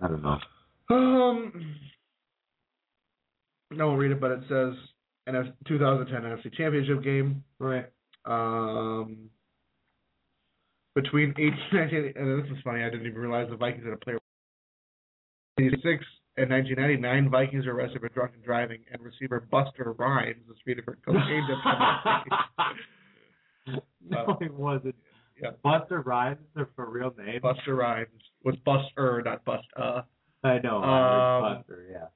I don't know. Um, no one read it, but it says NF 2010 NFC Championship game Right. um, between 1890 and this is funny. I didn't even realize the Vikings had a player. 86 and 1999, Vikings are arrested for drunken driving, and receiver Buster Rhymes was treated for cocaine dependency. no, it wasn't. Yeah. Buster Rhymes is their for real name. Buster Rhymes was Buster, not Bust. Uh, I know. Um, Buster, yeah.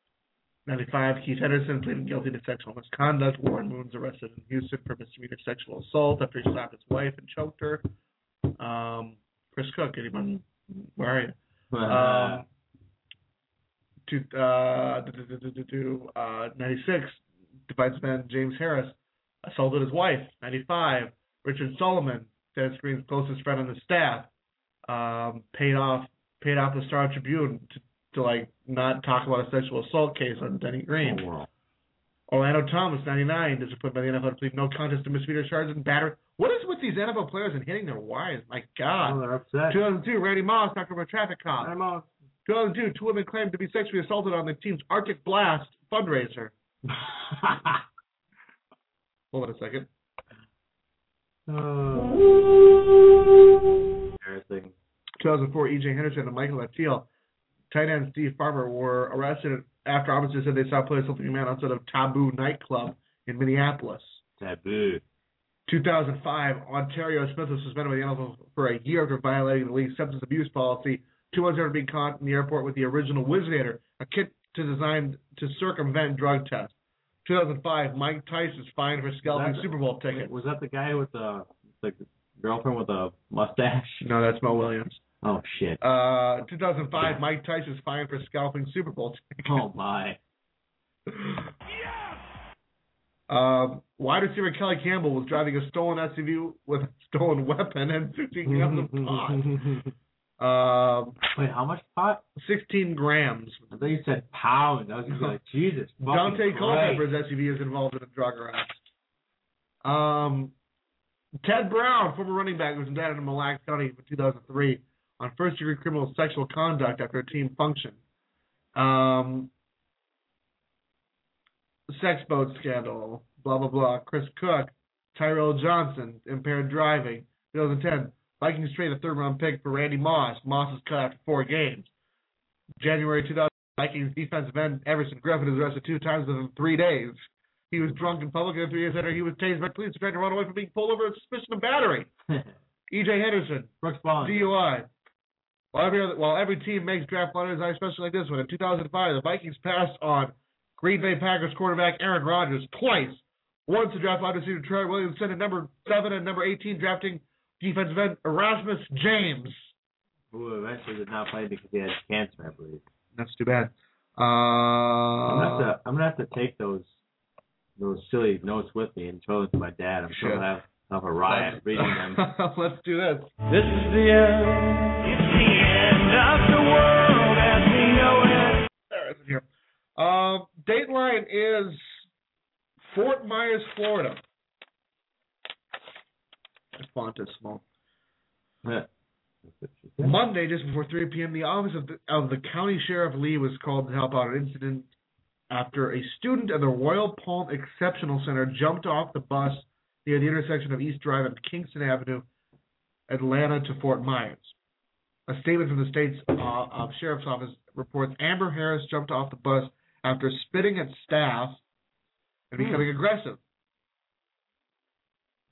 95, Keith Henderson pleaded guilty to sexual misconduct. Warren Moon's arrested in Houston for misdemeanor sexual assault after he slapped his wife and choked her. Um, Chris Cook, anyone? Where are you? Um, to, uh, do, do, do, do, do, uh, 96, defenseman James Harris assaulted his wife. 95, Richard Solomon, Dennis Green's closest friend on the staff, um, paid off paid off the Star Tribune to, to like not talk about a sexual assault case on Denny Green. Oh, wow. Orlando Thomas, 99, disappointed by the NFL to plead no contest to misdemeanor charges and battery. What is with these NFL players and hitting their wives? My Oh, God. they're upset. 2002, Randy Moss, knocked over a traffic cop. I'm out. 2002, two women claimed to be sexually assaulted on the team's Arctic Blast fundraiser. Hold on a second. Uh, Embarrassing. 2004, E.J. Henderson and Michael Attiel, tight end Steve Farmer, were arrested after officers said they saw players assaulting a man outside of Taboo nightclub in Minneapolis. Taboo. 2005, Onterrio Smith was suspended by the NFL for a year after violating the league's substance abuse policy. Two months after being caught in the airport with the original Whizzinator, a kit to designed to circumvent drug tests. 2005, Mike Tyson is fined for scalping That- Super Bowl tickets. Was that the guy with the the girlfriend with a mustache? No, that's Mo Williams. Oh shit. Uh, 2005, Mike Tyson is fined for scalping Super Bowl tickets. Oh my. Um, wide receiver Kelly Campbell was driving a stolen SUV with a stolen weapon and 15 grams of pot. Um, Wait, how much pot? 16 grams. I thought you said pound. I was gonna be like, Jesus. Daunte. Culpepper's SUV is involved in a drug arrest. Um, Ted Brown, former running back, was indicted in Mille Lacs County in 2003 on first-degree criminal sexual conduct after a team function. Um, sex boat scandal, blah blah blah. Chris Cook, Tyrell Johnson, impaired driving. 2010, Vikings trade a third-round pick for Randy Moss. Moss is cut after four games. January 2000, Vikings defensive end Everson Griffen was arrested two times within three days. He was drunk in public, and three years later, he was tased by police and tried to run away from being pulled over on suspicion of battery. E.J. Henderson, Brooks Bond. DUI. While every, other, while every team makes draft lotteries, I especially like this one. In 2005, the Vikings passed on Green Bay Packers quarterback Aaron Rodgers twice. Once the draft lottery received Troy Williamson at number 7 and number 18, drafting defensive end Erasmus James. Who eventually did not play because he had cancer, I believe. That's too bad. I'm gonna have Uh, to I'm gonna have to take those those silly notes with me and show them to my dad. I'm sure Sure. he'll have have a riot reading them. Let's do this. This is the end. It's the end of the world as we know it. There it is here. Um, Dateline is Fort Myers, Florida. The font is small. Monday, just before 3 p.m., the office of the, of the county sheriff Lee was called to help out an incident after a student at the Royal Palm Exceptional Center jumped off the bus near the intersection of East Drive and Kingston Avenue, Atlanta to Fort Myers. A statement from the state's uh, uh, sheriff's office reports Amber Harris jumped off the bus after spitting at staff and becoming aggressive.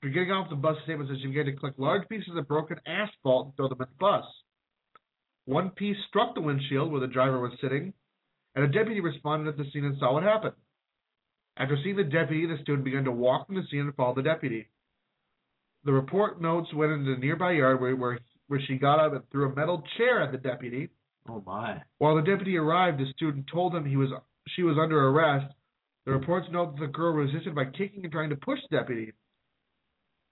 After getting off the bus, the statement says she began to collect large pieces of broken asphalt and throw them at the bus. One piece struck the windshield where the driver was sitting, and a deputy responded at the scene and saw what happened. After seeing the deputy, the student began to walk from the scene and follow the deputy. The report notes went into the nearby yard where, where, where she got up and threw a metal chair at the deputy, Oh my. While the deputy arrived, the student told him he was she was under arrest. The reports note that the girl resisted by kicking and trying to push the deputy.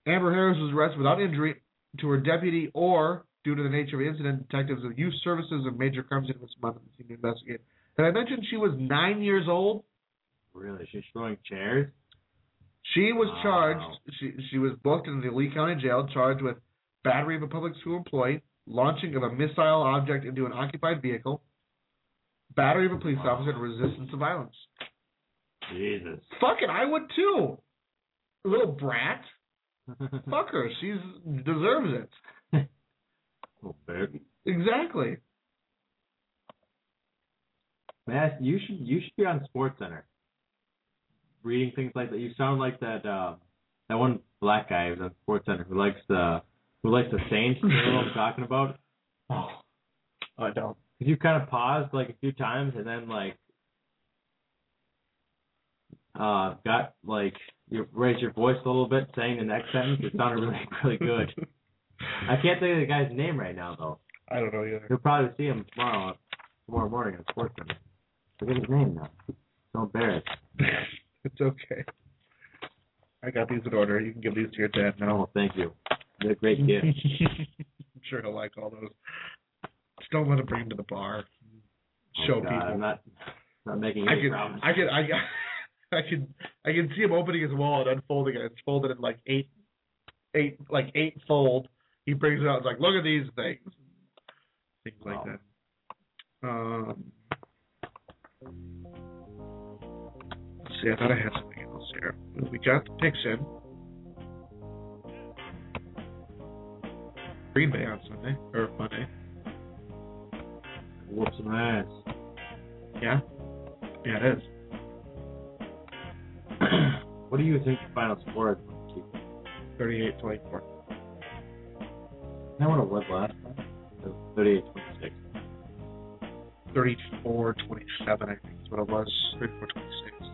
Amber Harris was arrested without injury to her deputy or due to the nature of the incident. Detectives of Youth Services and Major Crimes Unit this month seem to investigate. Did I mention she was nine years old? Really? She's throwing chairs? She was Wow. charged. She she was booked in the Lee County Jail, charged with battery of a public school employee, launching of a missile object into an occupied vehicle, battery of a police officer, and resistance to violence. Jesus. Fuck it, I would too. Little brat. Fuck her. She's deserves it. Little bit. Exactly. Man, you should you should be on Sports Center. Reading things like that. You sound like that uh, that one black guy who's on Sports Center who likes the who likes the Saints. You know what I'm talking about? Oh, I don't. Cause you kind of paused like a few times and then like uh got like you raised your voice a little bit saying the next sentence. It sounded really really good. I can't think of the guy's name right now though. I don't know either. You'll probably see him tomorrow tomorrow morning on Sports Center. Forget his name now. So embarrassed. it's okay. I got these in order. You can give these to your dad now. Oh, thank you. A great gift. I'm sure he'll like all those. Just don't let him bring him to the bar. Oh, Show Oh, God, people. I'm not not making I any could, promises. I could, I, I could, I can see him opening his wallet, unfolding it. It's folded in like eight, eight, like eight fold. He brings it out. It's like, look at these things, things like Wow. that. Um, let's see. I thought I had something else here. We got the picks in. Green Bay on Sunday or Monday. Whoop some ass. Yeah, yeah, it is. What do you think the final score is? Chief? 38-24. I want to win last time. It was 38 26. 34 27, I think is what it was. 34 26.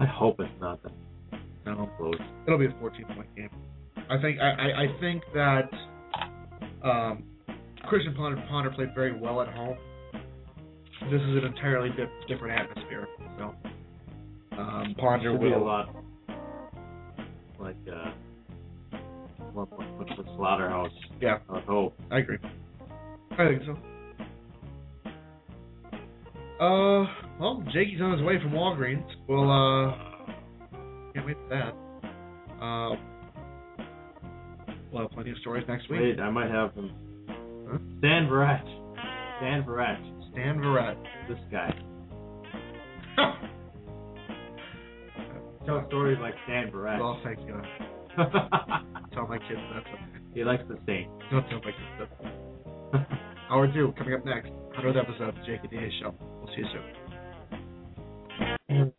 I hope it's not that No, close. it'll be a 14 point game. I think I, I, I think that um, Christian Ponder, Ponder played very well at home. This is an entirely di- different atmosphere. So um, Ponder Should be a lot like uh, what, what, what's the slaughterhouse? Yeah, I would hope. I agree. I think so. Uh, well, Jakey's on his way from Walgreens. Well, uh, can't wait for that. Uh, we'll have plenty of stories next week. Wait, I might have him. Huh? Stan Verrett. Stan Verrett. Stan Verrett. This guy. Tell stories like Stan Verrett. well, thank you. Tell my kids that's okay. he likes the Saints. Don't tell my kids that. Hour two coming up next. 100th episode of the Jake and DA Show. We'll see you soon.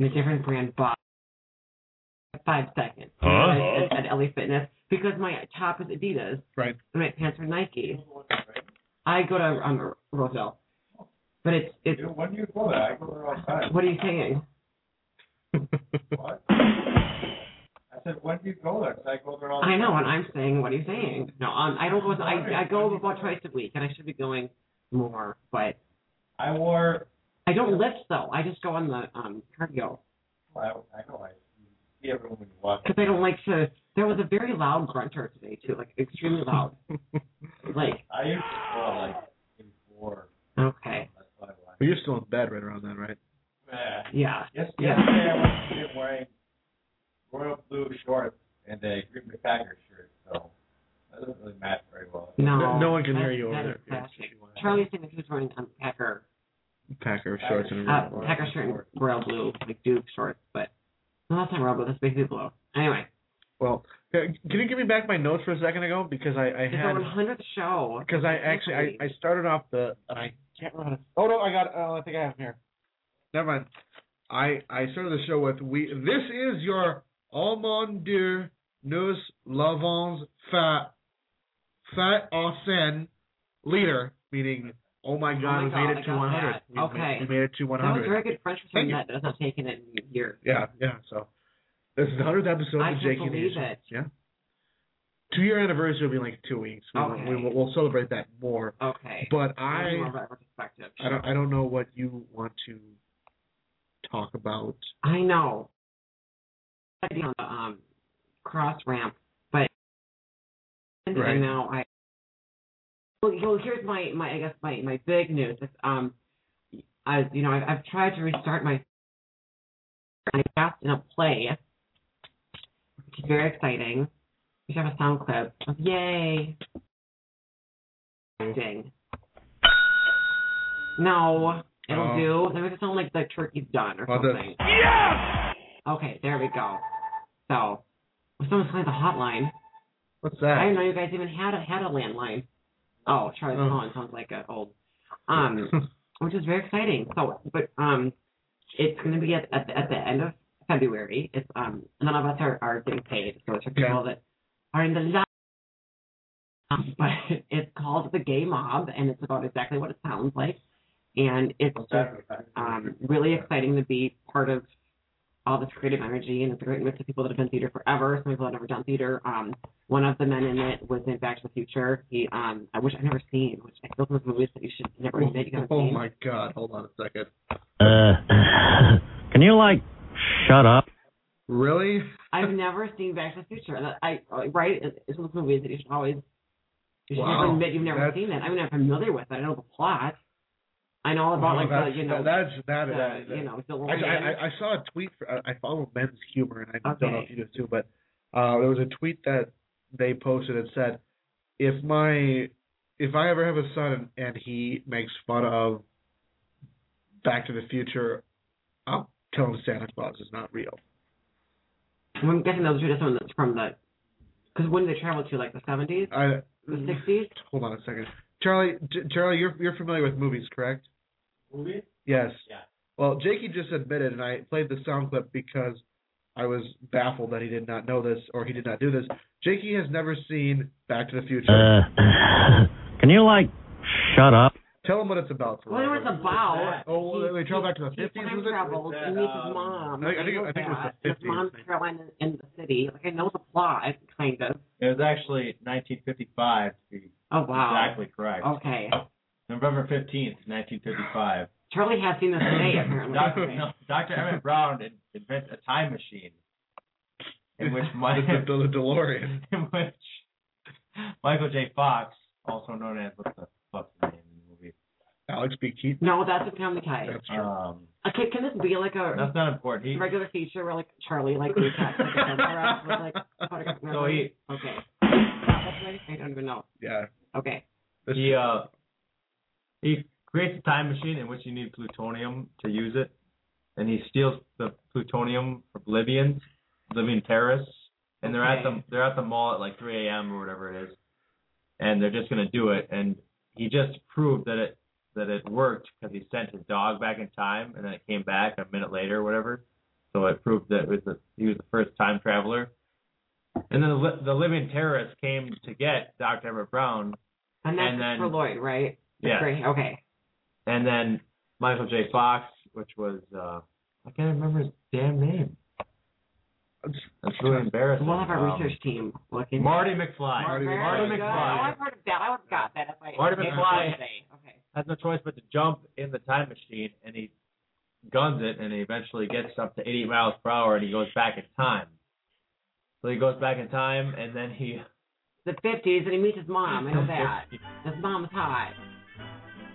And a different brand bottom? Five seconds. Huh? At, at LA Fitness. Because my top is Adidas Right. and my pants are Nike. I go to um, Roselle. But it's, it's, You know, When do you go there? I go there all the time. what are you saying? What? I said, when do you go there? 'Cause I go there all the I know, time. and I'm saying, what are you saying? No, um, I don't go. I I go about twice a week, and I should be going more, but I wore, I don't lift though. I just go on the um cardio I, I know, I see everyone when you walk. because I don't like to. There was a very loud grunter today too, like extremely loud. Like I used to go like maybe four. okay, That's why I went. But you're still in bed right around then, right? Yeah. yeah, Yes, Yeah. yesterday I went to gym wearing royal blue shorts and a Green Bay Packers shirt, so that doesn't really match very well. no, No- no one can that- hear you over there. Charlie's saying that he was wearing um, Packer Packer shorts and uh, Packer shirt and royal blue, like Duke shorts, but no, that's not royal blue. That's basically blue. Anyway, Well, uh, can you give me back my notes for a second ago because I, I it's had our 100th show. because I actually I, I started off the and I can't remember. Oh no, I got it. Oh, I think I have it here. Never mind. I I started the show with we. This is your mon Dieu, nous l'avons fait fait en leader, meaning oh my god, my we God, made I it to 100. that. We made- Okay. we made it to That was 100. very good French for someone that hasn't taken it in years. Yeah, yeah. So this is the hundredth episode I of Jake and it. Yeah. Two year anniversary will be in like two weeks. We, Okay. we, will we'll celebrate that more. Okay. But I'll do more I of a retrospective. I don't I don't know what you want to talk about. I know. I'd be on the um, cross ramp, but and Right. now I. Well, well, here's my my I guess my my big news. It's, um, I you know I've, I've tried to restart my. I cast in a play, which is very exciting. We have a sound clip of yay. Ding. No, it'll Oh. do. That makes it sound like the turkey's done or Well, the- something. Yes! Okay, there we go. So, someone's calling the hotline. What's that? I that? didn't know you guys even had a had a landline. Oh, Charlie's Oh. calling sounds like a old, um, which is very exciting. So, but um, it's going to be at at the, at the end of February. It's um, none of us are are getting paid, so it's for people that are in the lab. Um, but it's called the Gay Mob, and it's about exactly what it sounds like, and it's just um, really exciting to be part of all this creative energy and it's a great mix of people that have done theater forever, some people that have never done theater. Um, one of the men in it was in Back to the Future. He um I wish I've never seen, which I feel those movies that you should never admit you haven't oh seen. my god! Hold on a second. Uh, can you like shut up? Really? I've never seen Back to the Future. And I right it's one of those movies that you should always you should Wow, never admit you've never that's- seen it. I mean I'm familiar with it. I know the plot. I know about like that's, the you know that's that, the, that, you know the I, I, I saw a tweet. For, I follow men's humor, and I don't know if you do too, but uh, there was a tweet that they posted that said, "If my if I ever have a son and he makes fun of Back to the Future, I'll tell him Santa Claus is not real." I'm guessing those are just from the from the because when did they travel to like the 70s, I the 60s? hold on a second, Charlie. J- Charlie, you're you're familiar with movies, correct? Movie? Yes. Yeah. Well, Jakey just admitted, and I played the sound clip because I was baffled that he did not know this or he did not do this. Jakey has never seen Back to the Future. Uh, can you like shut up? Tell him what it's about. For Well, I know what it's about. Oh, well, they travel back to the 50s, time was it? travels Was and meets his mom. I think- I think- I think it was that. the His 50s, mom's I think. traveling in, in the city. Like I know the plot, kind of. It was actually 1955 to be Oh wow. exactly correct. Okay. November 15th, 1955. Charlie has seen this today apparently. Dr. No, Dr. Emmett Brown in- invents a time machine in which my, the, the, the DeLorean. in which Michael J. Fox, also known as what the fuck's the name in the movie? Alex P. Keaton. No, that's a Family Guy. That's true. Um, Okay, can this be like a that's not important. He, regular feature where like Charlie like recaps like a camera with like autograph So he- Okay. I don't even know. yeah. Okay. This- he uh he creates a time machine in which you need plutonium to use it. and he steals the plutonium from Libyans, Libyan terrorists, and they're at the they're at the mall at like 3 a.m. or whatever it is, and they're just gonna do it, and he just proved that it that it worked because he sent his dog back in time, and then it came back a minute later or whatever, so it proved that it was the, he was the first time traveler. And then the, the Libyan terrorists came to get Dr. Emmett Brown, And that's and then- for Lloyd, right? Yeah, Great. Okay. and then Michael J. Fox, which was uh I can't remember his damn name. That's really embarrassing. We'll have our Um, research team looking. Marty McFly. Marty Very Marty. McFly. Oh, I've heard of that. I would have got that if I. Marty if McFly. say. Okay. has no choice but to jump in the time machine, and he guns it, and he eventually gets up to 80 miles per hour, and he goes back in time. So he goes back in time, and then he. The 50s, and he meets his mom. I know that. His mom's hot.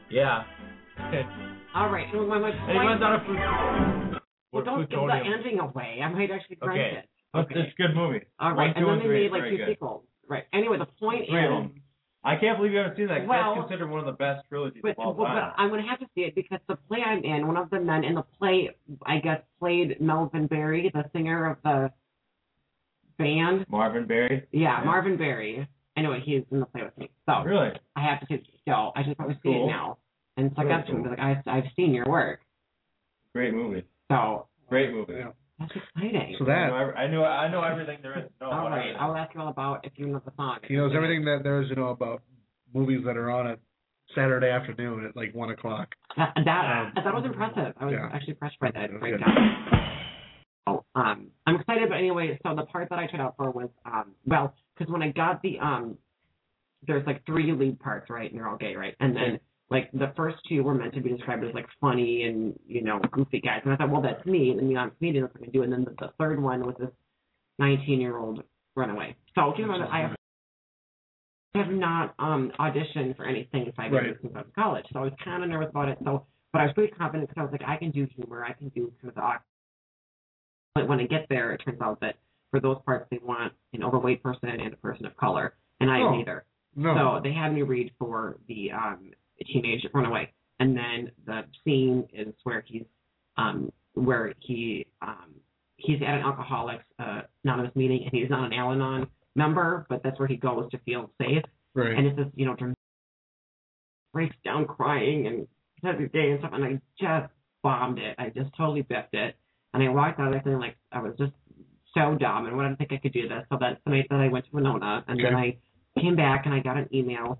Yeah. All right. So my, my And he runs point. of plut- well, don't give the ending away. I might actually grant Okay. it. But It's a good movie. All right. One, right. two, and then and they three. made like Very two good. sequels. Right. Anyway, the point Three of is. them. I can't believe you haven't seen that. Well- that's considered one of the best trilogies But, of all well, time. but I'm going to have to see it because the play I'm in, one of the men in the play, I guess, played Melvin Berry, the singer of the band. Marvin Berry. Yeah, Yeah. Marvin Berry. Anyway, he's in the play with me. So Really? I have to see it. So I should probably see Cool. it now. And suck I Very got to him cool. and like, I, I've seen your work. Great movie. So Great movie. Yeah. that's exciting. So I that know, I know I know everything there is. to know All about right. I'll ask you all about if you know the song. he knows everything that there is to know about movies that are on at Saturday afternoon at like one o'clock. That that, Um, that was impressive. I was yeah. actually impressed by that That's breakdown. Oh, um, I'm excited, but anyway, so the part that I tried out for was, um, well, because when I got the, um, there's like three lead parts, right, and they're all gay, right, and then like the first two were meant to be described as like funny and you know goofy guys, and I thought, well, that's me, and the honest comedian, that's what I do, and then the, the third one was this 19 year old runaway. So in mind that I have. I have not um auditioned for anything five years Right. since I was in college, so I was kind of nervous about it. So, but I was pretty confident because I was like, I can do humor, I can do kind of the awkward but when I get there, it turns out that for those parts, they want an overweight person and a person of color, and I am Oh. neither. No. So they had me read for the um, teenage runaway, and then the scene is where he's um, where he um, he's at an alcoholics uh, anonymous meeting, and he's not an Al-Anon member, but that's where he goes to feel safe. right. And it's this, you know, breaks down crying and every day and stuff, and I just bombed it. I just totally biffed it, and I walked out of there feeling like I was just so dumb and I didn't think I could do this. So that's the night that I went to Winona, and then I came back and I got an email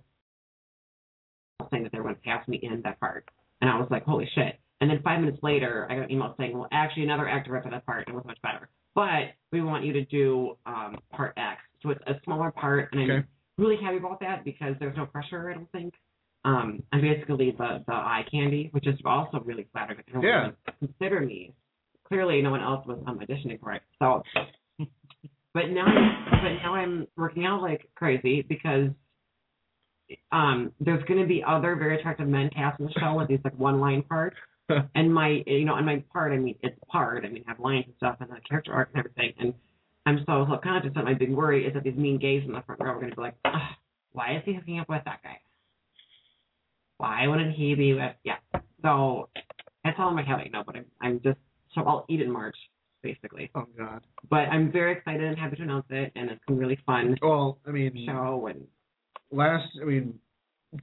saying that they were going to pass me in that part, and I was like, holy shit. And then five minutes later, I got an email saying, well, actually, another actor for that part and it was much better. But we want you to do um, part X. So it's a smaller part, and I'm really happy about that because there's no pressure, I don't think. Um, I'm basically the, the eye candy, which is also really flattering. Don't Yeah. even consider me. Clearly, no one else was um, auditioning for it. So, but now, but now I'm working out like crazy because um, there's going to be other very attractive men cast in the show with these like one line parts. and my, you know, and my part, I mean, it's part. I mean, I have lines and stuff and a character arc and everything. And I'm so self-conscious that my big worry is that these mean gays in the front row are going to be like, Ugh, why is he hooking up with that guy? Why wouldn't he be with? Yeah. So that's all in my head right now. But I'm, I'm just so I'll eat in March basically. oh God. But I'm very excited and happy to announce it, and it's been really fun Well, I mean, show. And last, I mean,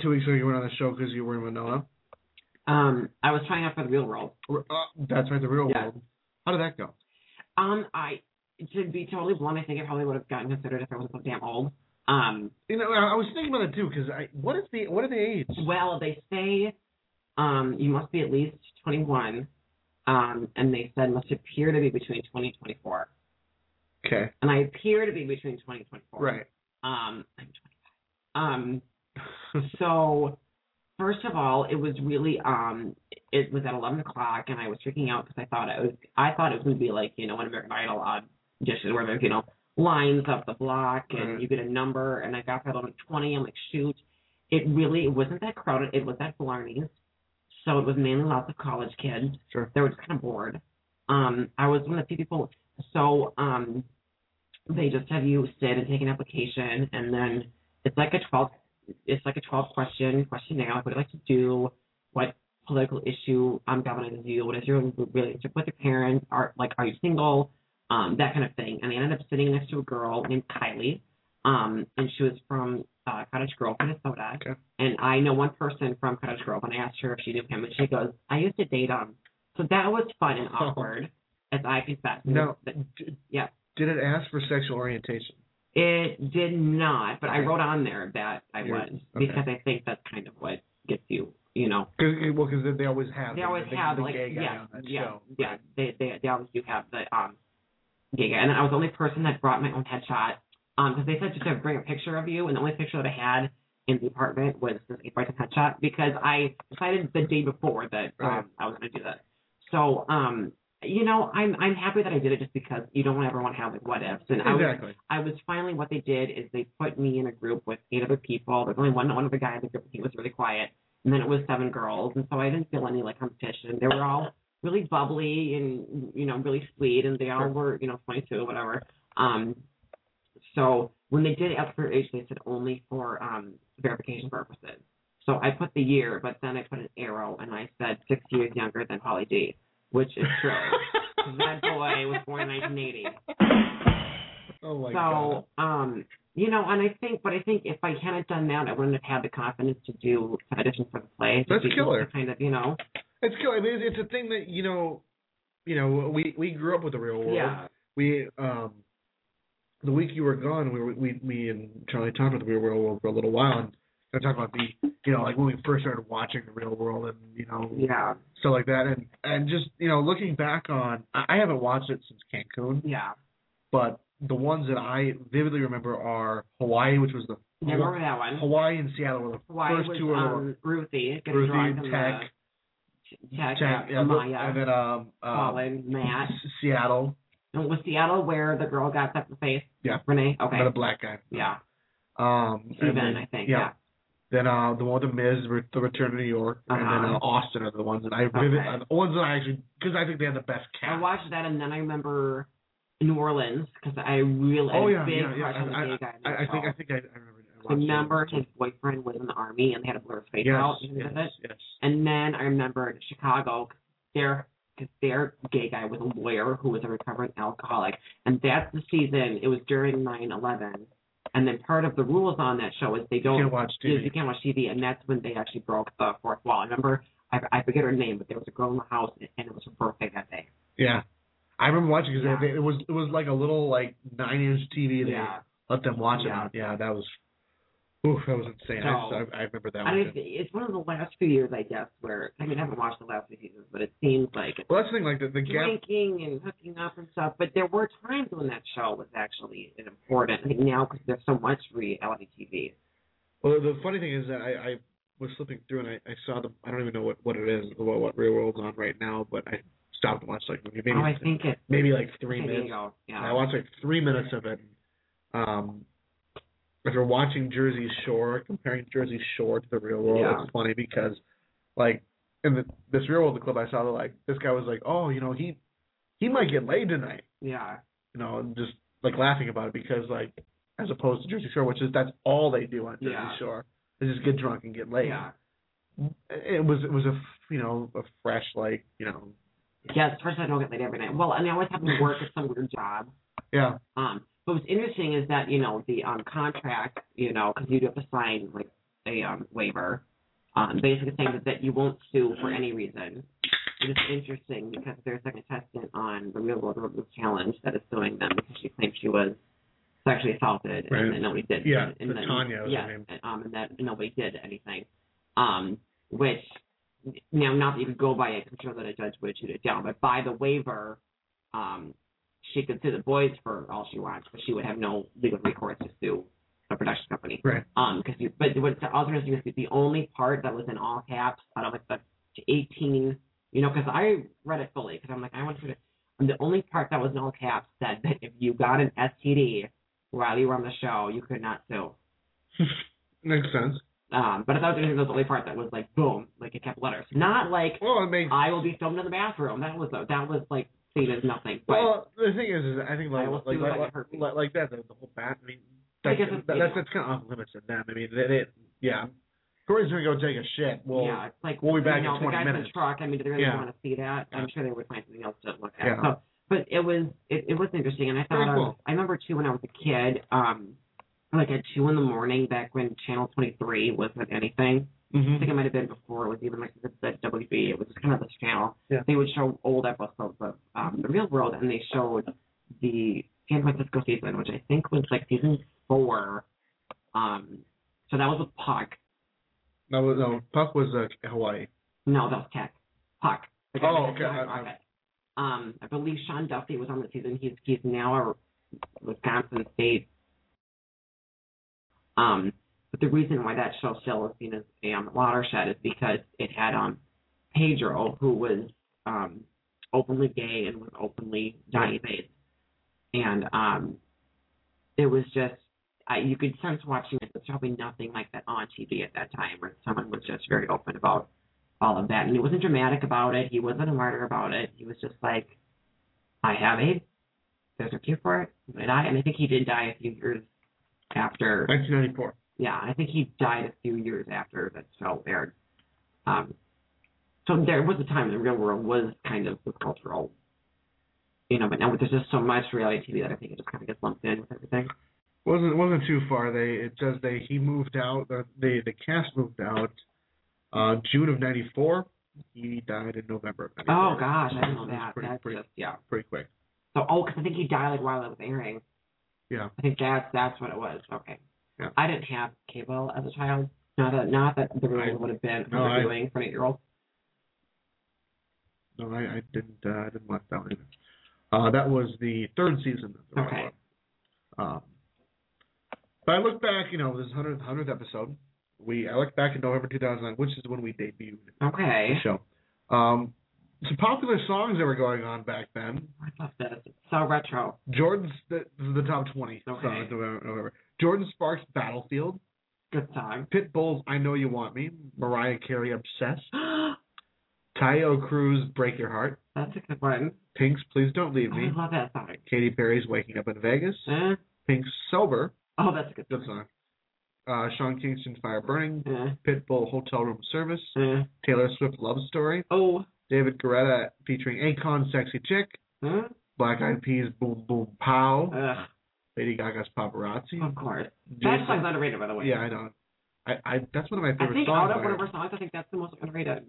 two weeks ago you went on the show because you were in Winona. um, I was trying out for the real world. Uh, that's right, the real Yeah. world. How did that go? Um, I to be totally blunt, I think I probably would have gotten considered if I wasn't so damn old. Um, You know, I I was thinking about it too because I what is the what are the age? well, they say um you must be at least 21, um, and they said must appear to be between 20 and 24, Okay. and I appear to be between 20 and 24. Right. Um, I'm 25. Um, so first of all, it was really um, it was at 11 o'clock, and I was freaking out because I thought it was I thought it was going to be like you know an American Idol audition where there's you know lines up the block and Right. you get a number, and I got there at 20. I'm like shoot, it really it wasn't that crowded. It was at Blarney's, so it was mainly lots of college kids. Sure. They were just kind of bored. Um, I was one of the few people. So um, they just have you sit and take an application, and then it's like a 12 it's like a 12 question questionnaire like what do you like to do what political issue um galvanizes you? What is your relationship with your parents? Are like are you single? Um, that kind of thing. And I ended up sitting next to a girl named Kylie. Um, and she was from uh, Cottage Grove, Minnesota. Okay. And I know one person from Cottage Grove, and I asked her if she knew him, and she goes, "I used to date him." So that was fun and awkward, as I confess. No. But d- Yeah. did it ask for sexual orientation? It did not, but I wrote on there that I You're- was okay. because I think that's kind of what gets you, you know. Cause, well, because they always have. They always the, have the like yeah, yeah, show. yeah. They they they always do have the um gay guy, and then I was the only person that brought my own headshot. Um, because they said just to bring a picture of you, and the only picture that I had in the apartment was this eight by ten headshot because I decided the day before that um Right. I was going to do that. So um, you know, I'm I'm happy that I did it just because you don't ever want to have like what ifs, and I was I was finally what they did is they put me in a group with eight other people. There's only one one other guy in the group. He was really quiet, and then it was seven girls, and so I didn't feel any like competition. They were all really bubbly and you know really sweet, and they all were you know 22 or whatever. Um, so when they did ask for age, they said only for um verification purposes. So I put the year, but then I put an arrow, and I said six years younger than Holly D, which is true. that boy was born in 1980. oh my god. So, um, you know, and I think, but I think if I hadn't done that, I wouldn't have had the confidence to do some auditions for the play. That's killer. Kind of, you know. It's cool. I mean, it's, it's a thing that you know, you know, we we grew up with the real world. Yeah. We um, the week you were gone, we were we me and Charlie talked about the real world for a little while, and I talked about the you know like when we first started watching the real world and you know Yeah. stuff like that, and and just you know looking back on, I I haven't watched it since Cancun, Yeah. but the ones that I vividly remember are Hawaii, which was the Yeah, remember that one? Hawaii and Seattle were the Hawaii first was two were um, Ruthie, Ruthie, in Teck, the Teck, Teck, yeah, yeah, Maya, and then um, uh, Colin, Matt. S- Seattle, was Seattle where the girl got stuck in the face? Yeah. Renee? Okay. another black guy. Yeah. Um, Steven, then- I think. yeah. Yeah. Then uh, the one with the Miz, the Return to New York, and then Uh-huh. uh, Austin are the ones that I vivid, Okay. uh, the ones that I actually because I think they had the best cat. I watched that and then I remember New Orleans because I really Oh, yeah, big yeah, yeah. crush on the I- in I, I think. I think I, I remember. I I remember his boyfriend was in the army and they had to blur his face Yes, out. Yes, remember yes. And then I remembered Chicago. Their because their gay guy was a lawyer who was a recovering alcoholic, and that's the season. It was during 9/11, and then part of the rules on that show is they don't can't watch you, TV. you can't watch TV, and that's when they actually broke the fourth wall. I remember I, I forget her name, but there was a girl in the house, and it was her birthday that day. Yeah, I remember watching because Yeah. it was it was like a little like nine inch TV. They Yeah. let them watch Yeah. it. Yeah, that was. Oof, that was insane. I, So- I, I remember that one. it's, it's one of the last few years, I guess, where I mean I haven't watched the last few seasons, but it seems like it's Well, that's the thing. Like the, the gap. drinking and hooking up and stuff. But there were times when that show was actually important. I think now because there's so much reality TV. Well, the funny thing is that I, I was flipping through and I, I saw the. I don't even know what what it is, what what Real World's on right now, but I stopped and watched like maybe oh, I think it's maybe like three minutes. Yeah. And I watched like three minutes of it. Um, if you're watching Jersey Shore, comparing Jersey Shore to the real world, Yeah. it's funny because, like, in the, this real world clip I saw, like this guy was like, "Oh, you know, he he might get laid tonight," yeah. you know, and just like laughing about it because, like, as opposed to Jersey Shore, which is that's all they do on Jersey Yeah. Shore, is just get drunk and get laid. Yeah. It was it was a you know a fresh like you know Yes, first I don't get laid every night. Well, and I always have to work at some weird job. yeah Um, what's interesting is that you know the um contract, you know, because you do have to sign like a um waiver, um, basically saying that, that you won't sue for any reason. It is interesting because there's a contestant on the Real World Road Challenge that is suing them because she claims she was sexually assaulted Right. and that nobody did. Yeah, and, the that- Tanya was her yeah, name. and, um, and that nobody did anything. Um, which now not that you could go by it, I'm sure that a judge would shoot it down, but by the waiver, um, she could sue the boys for all she wants, but she would have no legal recourse to sue a production company. right Um, because you, but what's also interesting is the only part that was in all caps out of like the 18, you know, because I read it fully because I'm like I want to. And the only part that was in all caps said that if you got an STD while you were on the show, you could not sue. makes sense. Um, but I thought that was the only part that was like boom, like it kept letters, not like Well, it makes I will be filmed in the bathroom. That was that was like seen as nothing. But Well, the thing is, is I think like I like sue like, like, like that, the, the whole bat. I mean, I that's guess it's- that, that's, that's kind of off limits to them. I mean, they, they, yeah. Corey's gonna go take a shit. We'll yeah, it's like we'll be back you know, in 20 the guys in minutes. the truck. I mean, do they really Yeah. want to see that? I'm sure they would find something else to look at. Yeah. So, but it was it, it was interesting, and I thought Very cool. I remember too when I was a kid, um, like at two in the morning back when Channel 23 wasn't anything. I Mhm. think it might have been before it was even like the, the WB. It was just kind of this channel. Yeah. They would show old episodes of um, the Real World, and they showed the San Francisco season, which I think was like season four. Um, so that was with Puck. No, no, Puck was uh, Hawaii. No, that was Teck. Puck. Oh, okay. I- I- Um, I believe Sean Duffy was on the season. He's he's now a Wisconsin State. Um, but the reason why that show still is seen as um, watershed is because it had um Pedro, who was um openly gay and was openly diabetes, and um, it was just I, you could sense watching it. There's probably nothing like that on TV at that time, where someone was just very open about all of that. And he wasn't dramatic about it. He wasn't a martyr about it. He was just like, I have AIDS. There's a cure for it. Gonna die. And I think he did die a few years after. 1994. Yeah, I think he died a few years after that show aired. Um, so there was a time in the real world was kind of the cultural, you know. But now there's just so much reality TV that I think it just kind of gets lumped in with everything. wasn't wasn't too far. They it says they he moved out. The the, the cast moved out uh, June of '94. He died in November of '94. Oh gosh, I didn't know that. Pretty, That's pretty, just yeah. pretty quick. So oh, cause I think he died like while it was airing. Yeah. I think that's that's what it was. Okay. Yeah. I didn't have cable as a child. Not that not that the rule would have been no, I- for an eight year old. No, I, I didn't. Uh, I didn't watch that one either. Uh, that was the third season. Of the Okay. Um, but I look back, you know, this hundredth hundredth episode. We I look back in November 2009, which is when we debuted the show. Um, some popular songs that were going on back then. I love this. It's so retro. Jordan's the, the top 20 Okay. songs of November, November. Jordin Sparks' Battlefield. Good song. Pitbull's I Know You Want Me. Mariah Carey Obsessed. Taio Cruz Break Your Heart. that's a good one. Pink's Please Don't Leave Me. I love that song. Katy Perry's Waking Up in Vegas. Eh? Pink's Sober. Oh, that's a good Good song. Uh, Sean Kingston Fire Burning. Eh? Pitbull Hotel Room Service. Eh? Taylor Swift Love Story. Oh. David Guetta featuring Akon Sexy Chick. Huh? Black Eyed Peas Boom Boom Pow. Ugh, Lady Gaga's Paparazzi. of course. That song's underrated, by the way. Yeah, I know. I, I that's one of my favorite I think songs. out of one of her. songs, I think that's the most underrated.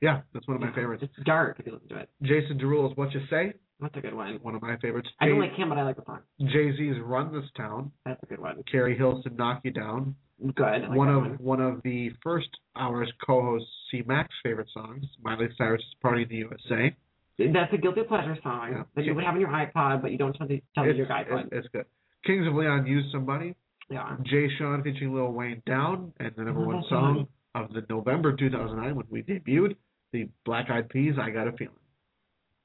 Yeah, that's one of my Yeah, favorites. It's dark if you listen to it. Jason Derulo's What You Say, That's a good one. one of my favorites. I don't like him, but I like the song. Jay Z's Run This Town, That's a good one. Keri Hilson Knock You Down, Good. Like one of one. one of the first hour's co-host C Mac's favorite songs, Miley Cyrus's Party in the USA. That's a guilty pleasure song Yeah. that you would have on your iPod, but you don't tell the tell It's, your guy it's, it's good. Kings of Leon used Somebody, Yeah. Jay Sean featuring Lil Wayne Down, and the number one mm-hmm. song of the November 2009 when we debuted, the Black Eyed Peas, I Got a Feeling.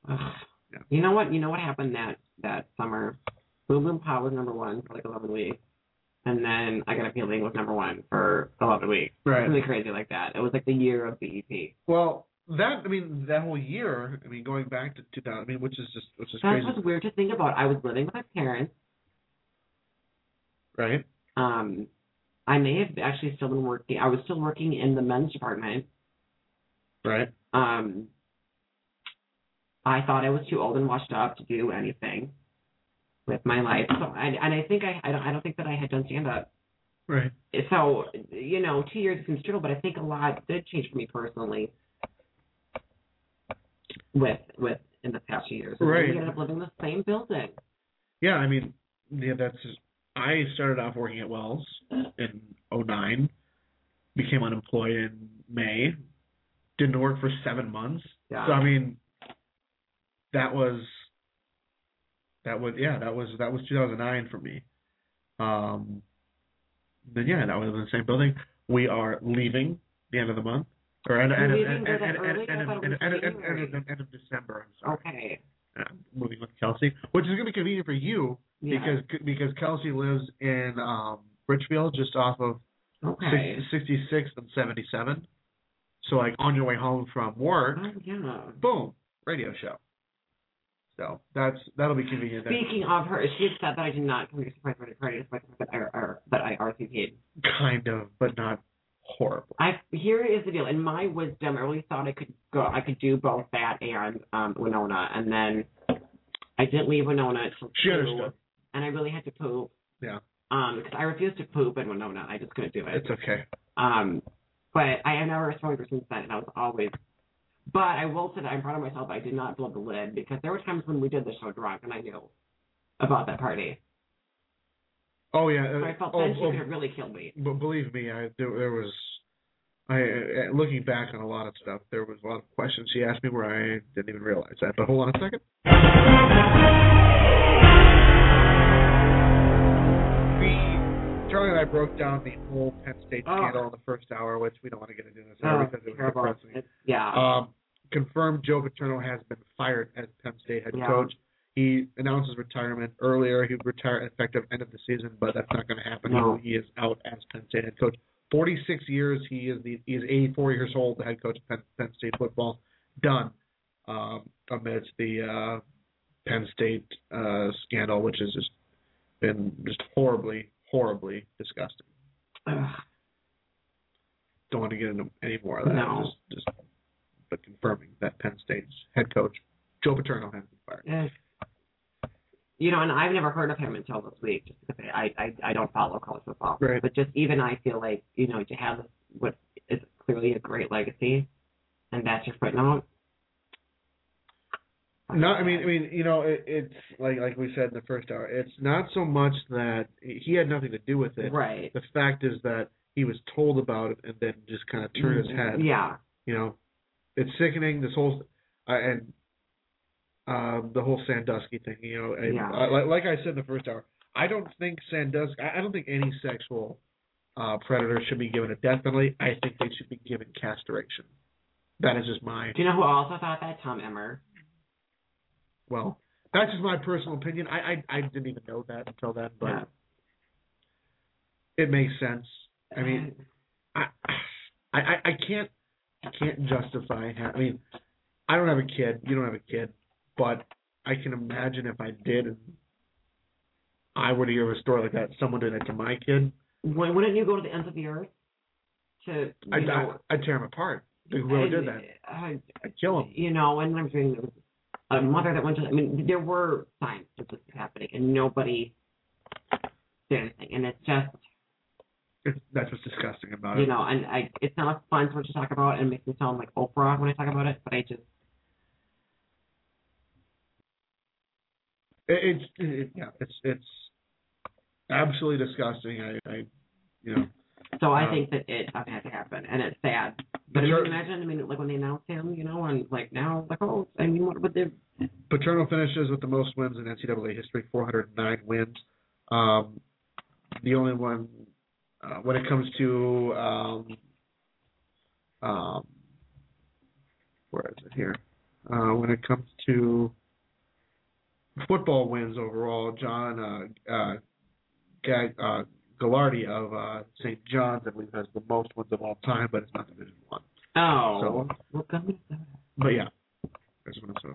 Ugh. Yeah. You know what? You know what happened that that summer? Boom Boom Pow was number one for like 11 weeks, and then I Got a Feeling was number one for 11 weeks. Right. Really crazy like that. It was like the year of E BEP. Well, that I mean that whole year. I mean, going back to 2000. I mean, which is just which is That crazy, was weird to think about. I was living with my parents. Right? Um, I may have actually still been working. I was still working in the men's department. Right. Um, I thought I was too old and washed up to do anything with my life. So, and, and I think I, I don't, I don't think that I had done stand up. Right. So, you know, two years seems trivial, but I think a lot did change for me personally. With with in the past few years, And Right. We ended up living in the same building. Yeah. I mean, yeah. That's. I started off working at Wells in '09. Became unemployed in May. Didn't work for seven months. Yeah. So I mean, that was. That was yeah. That was that was 2009 for me. Um. Then yeah, that was in the same building. We are leaving the end of the month, or end, end, end, leaving end, that end, early? end, I end, thought it end, was end, end, January. end, end of December. I'm sorry. Okay. Moving with Kelsey, which is going to be convenient for you Yeah. because because Kelsey lives in um Richfield, just off of okay. 60, 66 and 77. So like on your way home from work, Oh, yeah. boom, radio show. So that's that'll be convenient. Then. Speaking of her, she had said that I did not come to surprise birthday party despite the fact that I, or, that I RSVP'd. Kind of, but not horrible. I here is the deal. In my wisdom, I really thought I could go. I could do both that and um, Winona, and then I didn't leave Winona until She two, understood. And I really had to poop. Yeah. Um, because I refused to poop in Winona. I just couldn't do it. It's okay. Um, but I have never smoked since then, and I was always. But I will say that I'm proud of myself. I did not blow the lid because there were times when we did the show drunk, and I knew about that party. Oh yeah. So uh, I felt oh, then she oh, could have really killed me. But believe me, I there, there was. I uh, looking back on a lot of stuff, there was a lot of questions she asked me where I didn't even realize that. But hold on a second. I broke down the whole Penn State Oh. scandal in the first hour, which we don't want to get into this hour Oh, because it was terrible. depressing. It's, yeah. Um, confirmed Joe Paterno has been fired as Penn State head Yeah. coach. He announced his retirement earlier. He would retire effective end of the season, but that's not going to happen. No. He is out as Penn State head coach. 46 years. He is the he is 84 years old. The head coach of Penn, Penn State football. Done. Um, amidst the uh, Penn State uh, scandal, which has just been just horribly, horribly disgusting. Ugh. Don't want to get into any more of that. No. Just, just, but confirming that Penn State's head coach Joe Paterno has been fired. Eh. You know, and I've never heard of him until this week, just because I I, I don't follow college football. Right. But just even I feel like you know to have what is clearly a great legacy, and that's your footnote. No, I mean, I mean, you know, it, it's like like we said in the first hour. It's not so much that he had nothing to do with it. right. The fact is that he was told about it and then just kind of turned his head. Yeah. You know, it's sickening. This whole uh, and um, the whole Sandusky thing. You know, and, Yeah. uh, like, I said in the first hour, I don't think Sandusky. I I don't think any sexual uh, predator should be given a death penalty. I think they should be given castration. That is just my Do you know who also thought that? Tom Emmer. Well. That's just my personal opinion. I I, I didn't even know that until then, but Yeah. it makes sense. I mean, I, I, I, I can't, I can't justify. I mean, I don't have a kid. You don't have a kid, but I can imagine if I did, and I were to hear a story like that, someone did it to my kid, When, wouldn't you go to the ends of the earth to I'd? I'd tear him apart. Whoever did that, I, I'd kill him. you know, and I'm saying a mother that went to. I mean, there were signs that this was happening, and nobody did anything. And it's just, It's, that's what's disgusting about you it. know, and I, it's not fun so much to talk about, and it makes me sound like Oprah when I talk about it. But I just, It, it's, it, yeah, it's, it's absolutely disgusting. I, I, you know, so I think that it had to happen, and it's sad. But if you imagine, I mean, like when they announced him, you know, and like now, like oh, I mean, what would they? Paterno finishes with the most wins in NCAA history, 409 wins. Um, the only one uh, when it comes to um, um, where is it here? Uh, when it comes to football wins overall, John uh, uh, Gag, uh, Gagliardi of uh, St. John's, I believe, has the most wins of all time, but it's not Division One. Oh, So- what company is that? But yeah, that's what so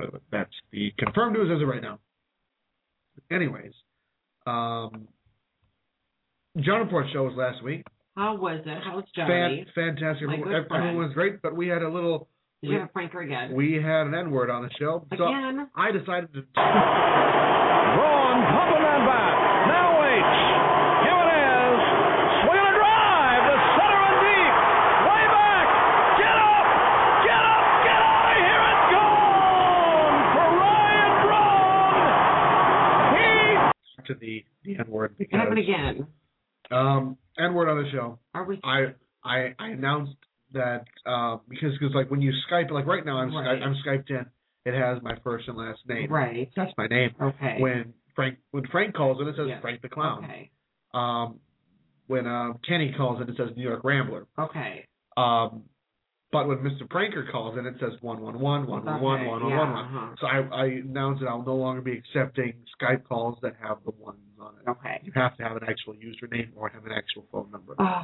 uh, that's the confirmed news as of right now. Anyways, um, John Report show was last week. How was it? How was Fan, Johnny? fantastic. My Everyone, was great, but we had a little. Did you have a pranker again? We had an N word on the show, so Again? I decided to. Braun pumping that bat. Now waits. Here it is. Swing and a drive to center and deep. Way back. Get up. Get up. Get out of here. It's gone for Ryan Braun. He to the N word happened because again? um N word on the show. Are we? I I I announced that uh, because because like when you Skype like right now I'm Right. Skype, I'm Skyped in. It has my first and last name. Right. That's my name. Okay. When Frank when Frank calls it, it says Yeah. Frank the Clown. Okay. Um, when um, Kenny calls it, it says New York Rambler. Okay. Um, but when Mr. Pranker calls it, it says one one one one one one one one one. uh-huh. So I, I announced that I'll no longer be accepting Skype calls that have the ones on it. Okay. You have to have an actual username or have an actual phone number. Oh.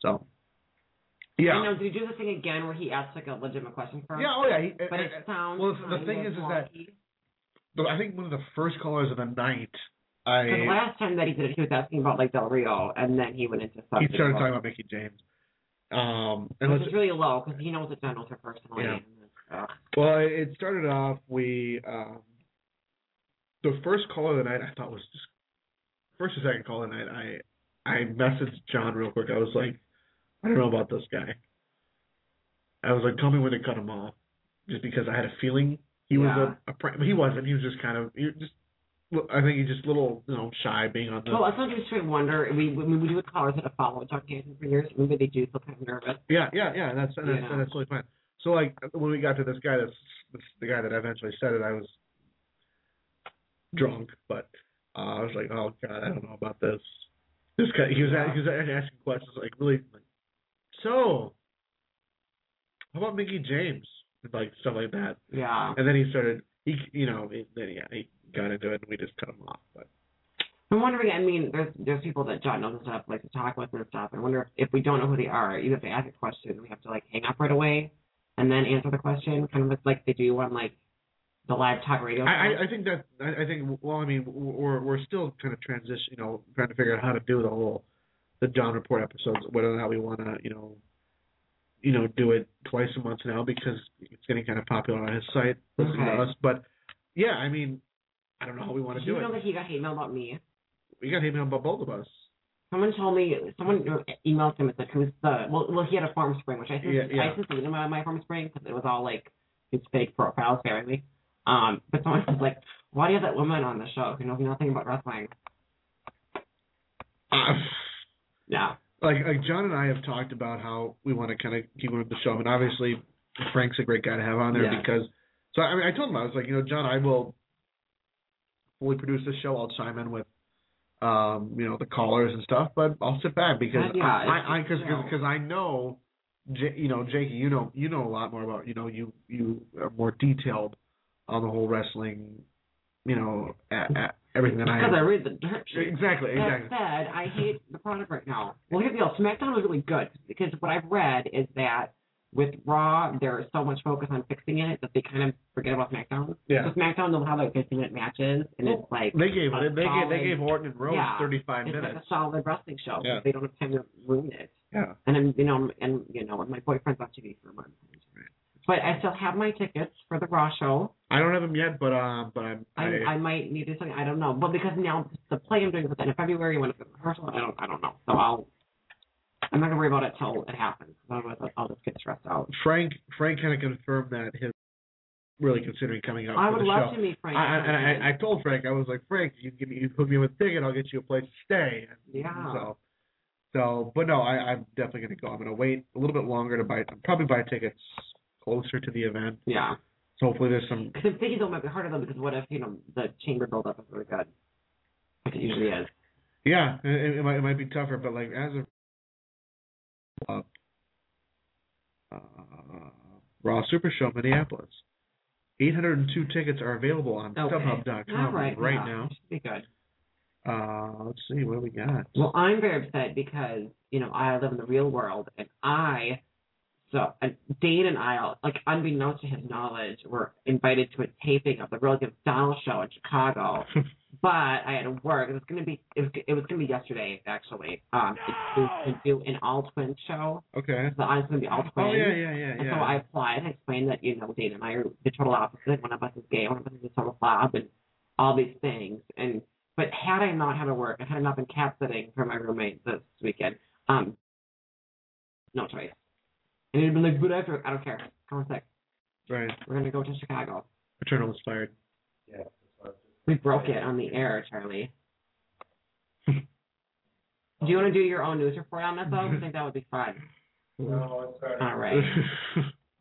So, yeah, I know. Did he do the thing again where he asked like a legitimate question for first? yeah, oh yeah. He, But it uh, sounds. well, the thing is, is that I think one of the first callers of the night I Because last time that he did it, he was asking about like Del Rio, and then he went into something. he started talking about Mickie James. Um, and which really low because he knows John knows her personally. Yeah. uh, well, it started off we um, the first call of the night I thought was just first or second call of the night. I I messaged John real quick. I was like, I don't know about this guy. I was like, tell me when to cut him off, just because I had a feeling he was a, a he wasn't. He was just kind of he just. I think he's just a little, you know, shy being on the. Well, I sometimes try to wonder. We we, we do with callers that have followed John Canton for years. Maybe they do feel kind of nervous. Yeah, yeah, yeah. That's that's Yeah. that's totally fine. So like when we got to this guy, that's, that's the guy that eventually said it. I was drunk, but uh, I was like, oh god, I don't know about this. This guy, he was a- he was asking questions like really, like, so how about Mickie James, and, like stuff like that. Yeah. And then he started, he you know, then yeah, he got into it, and we just cut him off. But I'm wondering. I mean, there's there's people that John knows and stuff like to talk with and stuff. I wonder if, if we don't know who they are, you have to ask a question. We have to like hang up right away and then answer the question, kind of like they do on like the live talk radio. I. I, think that I, I think well, I mean, we're we're still kind of transition, you know, trying to figure out how to do the whole the John Report episodes, whether or not we want to, you know, you know, do it twice a month now because it's getting kind of popular on his site, listening Okay. to us. But yeah, I mean, I don't know how we want to you do it. You know that he got hate mail about me? We got hate mail about both of us. Someone told me, someone emailed him and said, "Who's the?" Well, well, he had a Formspring, which I since Yeah, yeah. I since deleted my, my Formspring because it was all like his fake profiles, apparently. Um, but someone was like, "Why do you have that woman on the show who knows nothing about wrestling?" Yeah. like like John and I have talked about how we want to kind of keep him at the show. Mean, obviously Frank's a great guy to have on there Yeah. because. So I mean, I told him I was like, you know, John, I will fully produce this show. I'll chime in with, um, you know, the callers and stuff, but I'll sit back because Yeah, I, I, because know. because I know, J, you know, Jakey, you know, you know a lot more about, you know, you you are more detailed on the whole wrestling, you know, at, at everything that I Because I read the dirt sheet. Exactly, exactly. That said, I hate the product right now. Well, here's the deal. SmackDown was really good because what I've read is that with Raw, there's so much focus on fixing it that they kind of forget about SmackDown. Yeah. So SmackDown, they'll have like 15 minute matches, and it's like They gave they gave they gave Orton and Rhodes yeah, 35 it's minutes. like a solid wrestling show. Yeah. They don't have time to ruin it. Yeah. And I'm, you know, and you know, my boyfriend's on TV for a month. But I still have my tickets for the Raw show. I don't have them yet, but um, but I'm. I, I might need to something. I don't know. But because now the play I'm doing with the end of February when it's a rehearsal, I don't. I don't know. So I'll. I'm not gonna worry about it till it happens. Otherwise, I'll- I'll just get stressed out. Frank Frank kind of confirmed that his really considering coming out I would love show. to meet Frank. I, and I, I told Frank I was like Frank, you give me you hook me with a ticket, I'll get you a place to stay. Yeah. So, so, but no, I, I'm definitely gonna go. I'm gonna wait a little bit longer to buy. Probably buy tickets closer to the event. yeah. So hopefully there's some. Because I'm thinking though it might be harder though because what if you know the chamber build up is really good, like it usually is. Yeah, it, it might it might be tougher, but like as of uh, uh, Raw Super Show Minneapolis, 802 tickets are available on Okay. StubHub.com right. right yeah, now. Should be good. Uh, let's see what we got. Well, I'm very upset because you know I live in the real world, and I, so and Dane and I, like unbeknownst to his knowledge, were invited to a taping of the Real Against Donald show in Chicago. but I had to work. It was gonna be it was it was gonna be yesterday actually. Um, it, it was to do an all twin show. Okay. So I was gonna be all twin. Oh yeah, yeah, yeah, And yeah. so I applied and explained that, you know, Dane and I are the total opposite. One of us is gay, one of us is a total slob, and all these things. And but had I not had to work, and had I not been cat sitting for my roommate this weekend, um, no choice. And he'd been like, but after, I don't care. Come on, sick. right. We're gonna go to Chicago. Paterno was fired. Yeah. We broke it on the air, Charlie. do you want to do your own news report on this, though? I think that would be fun. No, it's all right. All right.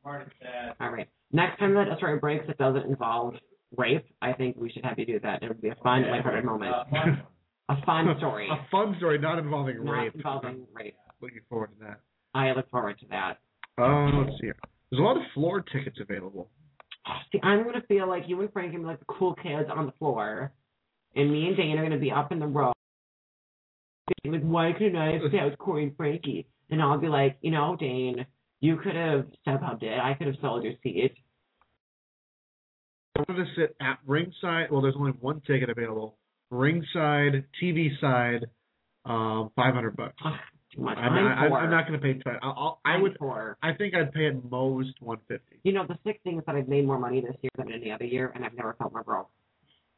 Marty said. All right. Next time that a story breaks that doesn't involve rape, I think we should have you do that. It would be a fun, lighthearted moment. Uh, fun. A fun story. A fun story, not involving not rape. involving rape. Looking forward to that. I look forward to that. Uh, let's see here. There's a lot of floor tickets available. See, I'm gonna feel like you and Frank are be like the cool kids on the floor, and me and Dane are gonna be up in the row. Like, why couldn't I have sat with Corey and Frankie? And I'll be like, you know, Dane, you could have StubHubbed it. I could have sold your seat. I wanted to sit at ringside. Well, there's only one ticket available. ringside, TV side, um, five hundred bucks. I'm, I'm, I. I'm not going to pay. Tw- I'll, I would. poor. I think I'd pay at most one fifty. You know, the sick thing is that I've made more money this year than any other year, and I've never felt more broke.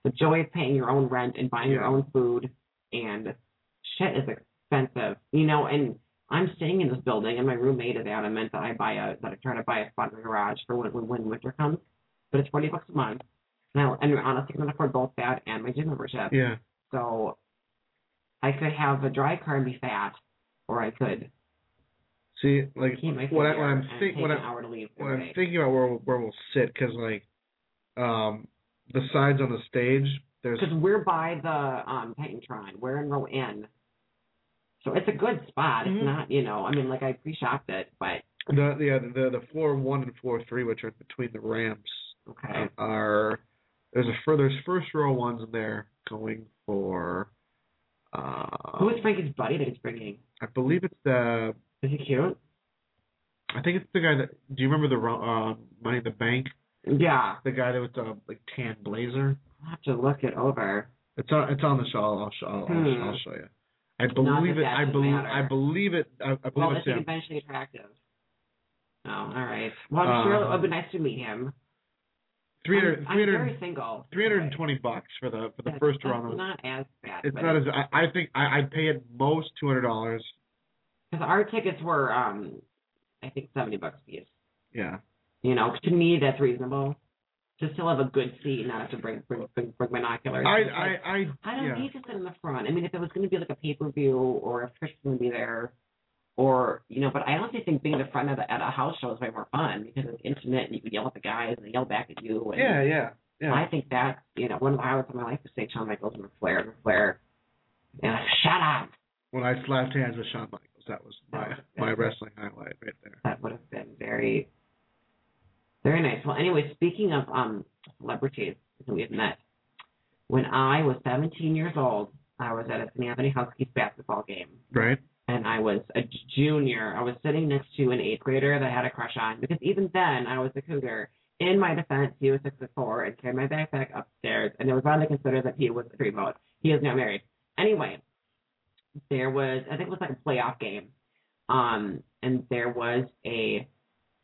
The joy of paying your own rent and buying your own food and shit is expensive. You know, and I'm staying in this building, and my roommate is adamant that I buy a that I try to buy a spot in the garage for when when, winter comes, but it's forty bucks a month. Now, and honestly, I can afford both that and my gym membership. Yeah. So I could have a dry car and be fat, or I could See, like keep my what, I, what I'm and think, take what I, hour to leave what I'm thinking about where where we'll sit because like, um, the sides on the stage. There's Because we're by the um TitanTron. We're in row N. So it's a good spot. Mhm. It's not, you know, I mean, like I pre-shopped it, but the the the the floor one and floor three, which are between the ramps, okay. are there's a further there's first row ones in there going for. Uh, Who is Frankie's buddy that he's bringing? I believe it's the. Is he cute? I think it's the guy that. Do you remember the uh, Money in the Bank? Yeah. The guy that was the like tan blazer. I'll have to look it over. It's on it's on the show. I'll show I'll, Hmm. I'll, I'll show you. I believe it. I believe matter. I believe it. I, I believe Well, it's him. conventionally attractive? Oh, all right. Well, I'm sure it Uh, would be nice to meet him. 300, I'm, I'm 300 very single. 320 bucks for the for the That's- first round. of- not as bad. It's not as I, I think I, I'd pay at most two hundred dollars. Because our tickets were, um, I think, 70 bucks piece. Yeah. You know, to me, that's reasonable. To still have a good seat, and not have to bring bring, bring, bring binoculars. I I I I don't yeah. need to sit in the front. I mean, if it was going to be like a pay per view, or if Trish was going to be there, or you know, but I honestly think being the front of the, at a house show is way more fun because it's intimate and you can yell at the guys and they yell back at you. And Yeah, yeah, yeah. I think that you know one of the highlights of my life was seeing Shawn Michaels and Flair. Ric Flair, and like, shut up. when I slapped hands with Shawn Michaels, that was my That my wrestling highlight right there. That would have been very, very nice. Well, anyway, speaking of um celebrities who we have met, when I was 17 years old, I was at a St. Anthony Huskies basketball game, Right. And I was a junior. I was sitting next to an eighth grader that I had a crush on because even then I was a cougar. In my defense, he was six foot four and carried my backpack upstairs, and it was wrong to consider that he was a vote. He is now married. Anyway, there was I think it was like a playoff game, um, and there was a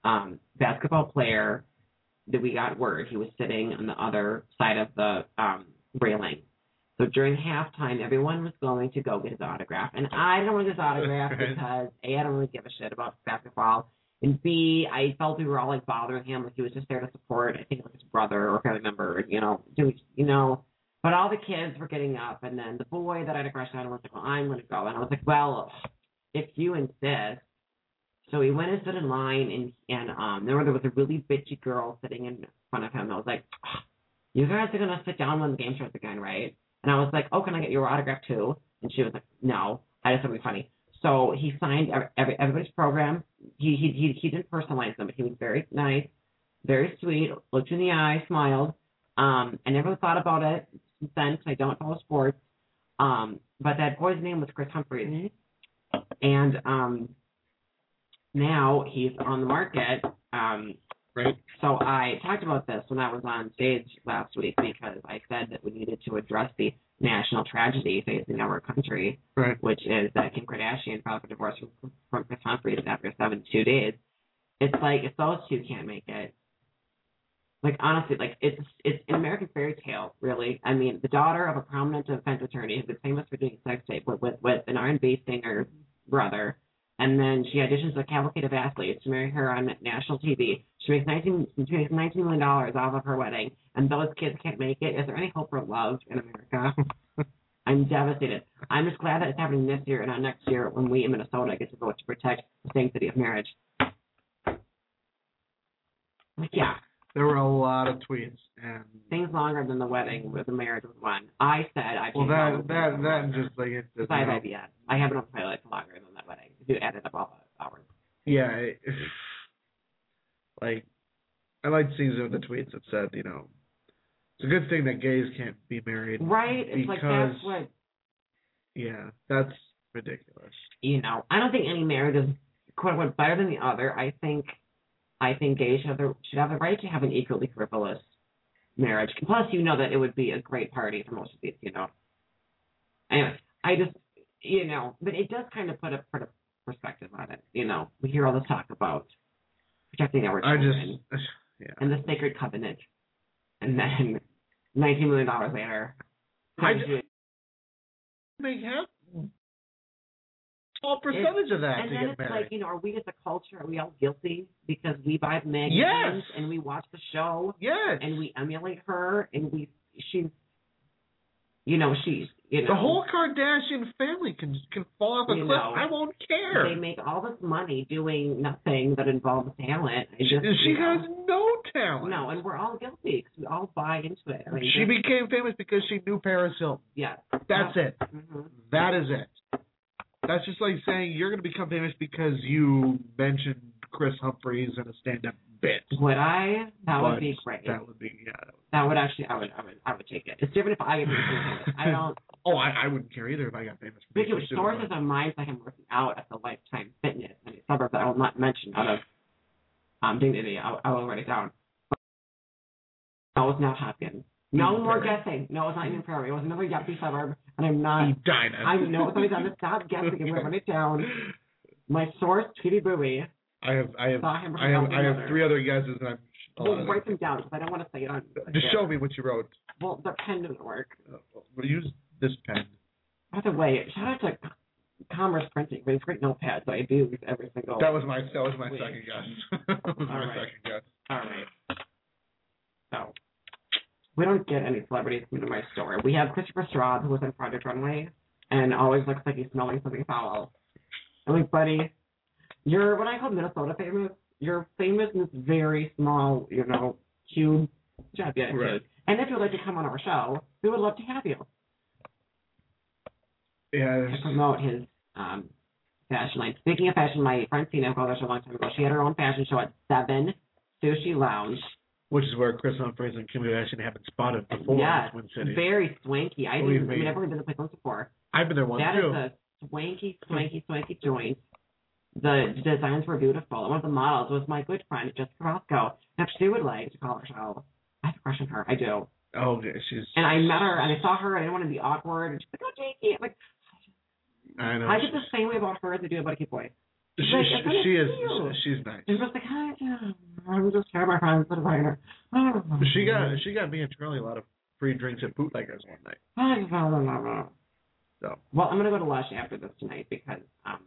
um, basketball player that we got word he was sitting on the other side of the um, railing. So during halftime, everyone was going to go get his autograph, and I didn't want his autograph because a I don't really give a shit about basketball, and b I felt we were all like bothering him, like he was just there to support. I think like his brother or family member, you know, do you know. But all the kids were getting up, and then the boy that I had a crush on was like, "Well, I'm to go," and I was like, "Well, if you insist." So he went and stood in line, and and um, there, there was a really bitchy girl sitting in front of him. And I was like, "You guys are gonna sit down when the game starts again, right?" And I was like, "Oh, can I get your autograph too?" And she was like, "No, I just thought it'd be funny." So he signed every, every, everybody's program. He, he he he didn't personalize them, but he was very nice, very sweet. Looked you in the eye, smiled. Um, I never thought about it since then 'cause I don't follow sports. Um, but that boy's name was Kris Humphries, and um, now he's on the market. Um, Right. so I talked about this when I was on stage last week because I said that we needed to address the national tragedy facing our country, Right. which is that Kim Kardashian filed for divorce from, from Kris Humphries after 72 days. It's like if those two can't make it, like honestly, like it's it's an American fairy tale, really. I mean, the daughter of a prominent defense attorney who's been famous for doing sex tape with with, with an R&B singer brother, and then she auditions a cavalcade of athletes to marry her on national TV. She makes nineteen she makes nineteen million dollars off of her wedding, and those kids can't make it. Is there any hope for love in America? I'm devastated. I'm just glad that it's happening this year and not next year when we in Minnesota get to vote to protect the sanctity of marriage. Like, yeah, There were a lot of tweets, and things longer than the wedding where the marriage was one. I said I well, that that that just like it. Because you I have know, IBS. I have on pilot longer than that wedding. If you added up all the hours. Yeah, it, like I liked seeing some of the tweets that said, you know, it's a good thing that gays can't be married. Right? It's like that's what Yeah, that's ridiculous. you know. I don't think any marriage is quote unquote better than the other. I think I think gays should have the should have the right to have an equally frivolous marriage. Plus, you know that it would be a great party for most of these, you know. Anyway, I just, you know, but it does kind of put a, put a perspective on it. You know, we hear all this talk about protecting our I children just, yeah. and the sacred covenant, and then nineteen million dollars later, I you- They have small percentage of that and to then get it's married. like, you know, are we as a culture, are we all guilty because we buy the magazines Yes. and we watch the show yes. and we emulate her and we she's you know she's you know the whole Kardashian family can can fall off a cliff. know, I won't care. they make all this money doing nothing that involves talent. I she just, she you know, has no talent. no, and we're all guilty because we all buy into it. I mean, she became famous because she knew Paris Hilton. yeah, That's it. hmm That is it. That's just like saying you're going to become famous because you mentioned Kris Humphries in a stand-up bit. Would I? That But would be great. That would be yeah. That would actually, I would, I would, I would take it. It's different if I get famous. I don't. Oh, I, I wouldn't care either if I got famous. Because a sources of mine I'm working out at the Lifetime Fitness in a suburb that I will not mention out of um, dignity. I, I will write it down. No, it's not Hopkins. No Eden more guessing. No, it's not even Prairie. It was another yuppie suburb, and I'm not. Edina. I know always on the stop guessing. I'm gonna write it down. My source, Tweety Booey, I have I have saw him. I have I have three other guesses and I'm. We'll write them down because I don't want to say it on. Just show me what you wrote. Well, the pen doesn't work. Uh, we'll use this pen. By the way, shout out to Commerce Printing for these great notepads. I do use every single. That was my that was my Wait. second guess. that was my All right. second guess. All right. So we don't get any celebrities coming to my store. We have Christopher Straub, who was in Project Runway, and always looks like he's smelling something foul. I'm like, buddy, you're what I call Minnesota famous. You're famous in this very small, you know, cube job yeah, Right. And if you'd like to come on our show, we would love to have you Yeah. to promote his um, fashion line. Speaking of fashion, my friend Tina called us a long time ago. She had her own fashion show at Seven Sushi Lounge. Which is where Kris Humphries and Kim Kardashian have been spotted before Yes, in Twin Cities. very swanky. I Believe didn't. I me. mean, I've only been to the place once before. I've been there once That too. is a swanky, swanky, swanky joint. The designs were beautiful. and One of the models was my good friend Jessica Roscoe. If she would like to call her show, I have a crush on her. I do. oh, okay, she's. And I met her and I saw her. I didn't want to be awkward. And she's like, "Oh, Jakey." I'm like, I know. I get the same way about her as I do about a kid boy. She, like, she, is. cute. She's nice. And just like, "Hi, I'm just here, my friends, the designer." She got she got me and Charlie a lot of free drinks at bootleggers one night. So Well, I'm gonna go to Lush after this tonight because um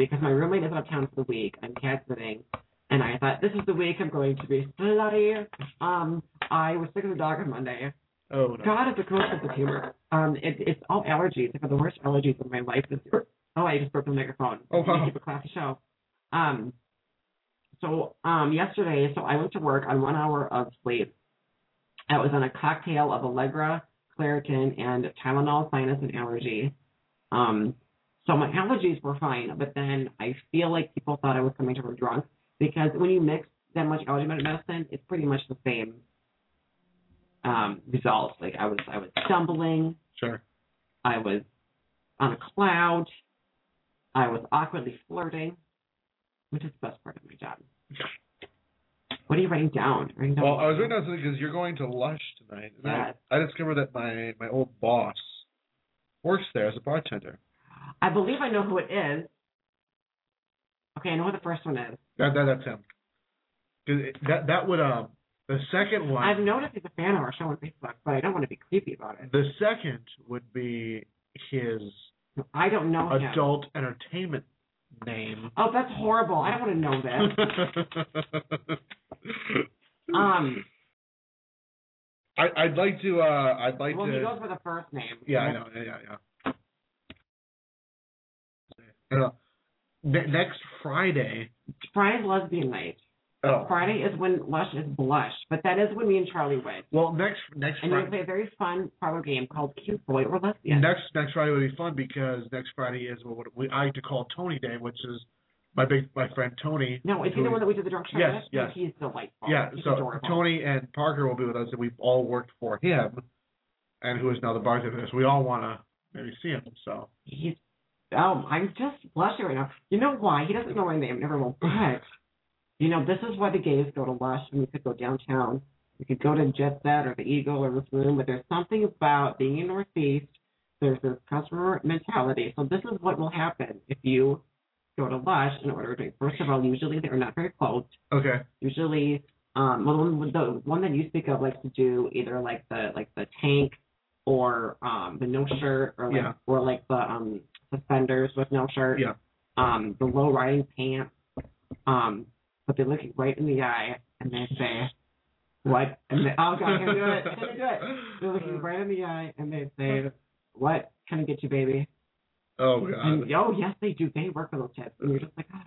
because my roommate is out of town for the week. I'm cat sitting, and I thought this is the week I'm going to be slutty. Um, I was sick of the dog on Monday. oh no. God, it's a gross sense of humor. Um, it, it's all allergies. I've had the worst allergies in my life this year. Oh, I just broke the microphone. Oh, wow. Keep a classy show. Um, so um, yesterday, so I went to work on one hour of sleep. I was on a cocktail of Allegra, Claritin, and Tylenol, sinus, and allergy. Um, so my allergies were fine, but then I feel like people thought I was coming to work drunk because when you mix that much allergy medicine, it's pretty much the same um, results. Like I was, I was stumbling, Sure. I was on a cloud, I was awkwardly flirting, which is the best part of my job. What are you writing down? Writing down Well, I was writing down something because you're going to Lush tonight, and Yes. I, I discovered that my my old boss works there as a bartender. I believe I know who it is. Okay, I know who the first one is. That, that that's him. it- that that would um the second one I've noticed he's a fan of our show on Facebook, but I don't want to be creepy about it. the second would be his I don't know him. adult entertainment name. Oh, that's horrible. I don't want to know that. Um, I I'd like to uh I'd like well, to he goes for the first name. Yeah, I know. Yeah, yeah, uh, ne- next Friday. Friday's lesbian night. Oh. Friday is when Lush is blush, but that is when me and Charlie went. Well, next next And Friday. gonna play a very fun parlor game called Cute Boy or Lesbian. Next next Friday would be fun because next Friday is what we I like to call Tony Day, which is my big my friend Tony. no, is he the one that we did the drunk show Yes, with? yes. He's delightful. Yeah, He's so adorable. Tony and Parker will be with us, and we've all worked for him, and who is now the bartender. So we all want to maybe see him. So He's oh, I'm just blushing right now. You know why? He doesn't know my name, never will. But you know, this is why the gays go to Lush and we could go downtown. We could go to Jet Set or the Eagle or the room, but there's something about being in Northeast there's this customer mentality. So this is what will happen if you go to Lush and order a drink. First of all, usually they're not very close. Okay. Usually, um, well, the one, the one that you speak of likes to do either like the like the tank or um the no shirt or like Yeah. or like the um suspenders with no shirt. Yeah. Um, the low riding pants. Um, but they look you right in the eye and they say, "What?" And they, oh god, can I do it? Can I do it? They look you right in the eye and they say, "What can I get you, baby?" Oh And, god. oh yes, they do. They work for those tips, and you're just like, oh.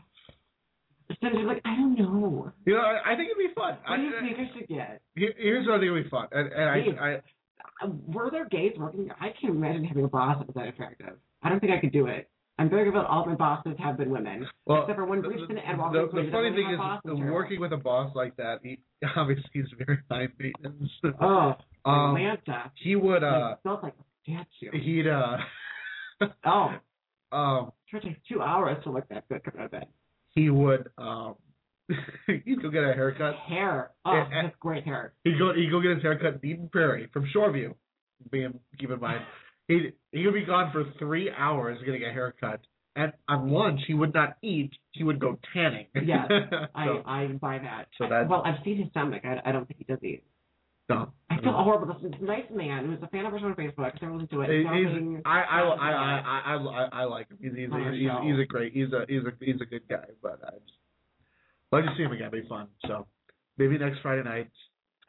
So you're like, I don't know. You know, I, I think it'd be fun. What do you I, think I should get? here- here's what I think would be fun, and, and. I, I Uh, Were there gays working? I can't imagine having a boss that was that attractive. I don't think I could do it. I'm very good. All my bosses have been women, well, except for one the, the, the, funny thing is, working with a boss like that, he obviously he's very high maintenance. Oh, um, Atlanta. he would uh, felt like a statue. he'd uh, Oh, um, sure takes two hours to look that good coming out of bed. he would um, he'd go get a haircut. Hair. Oh, and- that's great hair. He'd go he'd go get his haircut in Eden Prairie from Shoreview. Being keep in mind, he he would be gone for three hours getting a haircut, and on lunch he would not eat. He would go tanning. Yes, so, I I buy that. So that- well, I've seen his stomach. I, I don't think he does eat. no, I feel horrible. This nice man who's a fan of ours on Facebook. I never listened to it. He- He's, I, I, I, I, I, I, I like him. He's, he's, our he's, he's a great, he's a, he's a, he's a good guy. But I just like to see him again. It'd be fun. So maybe next Friday night.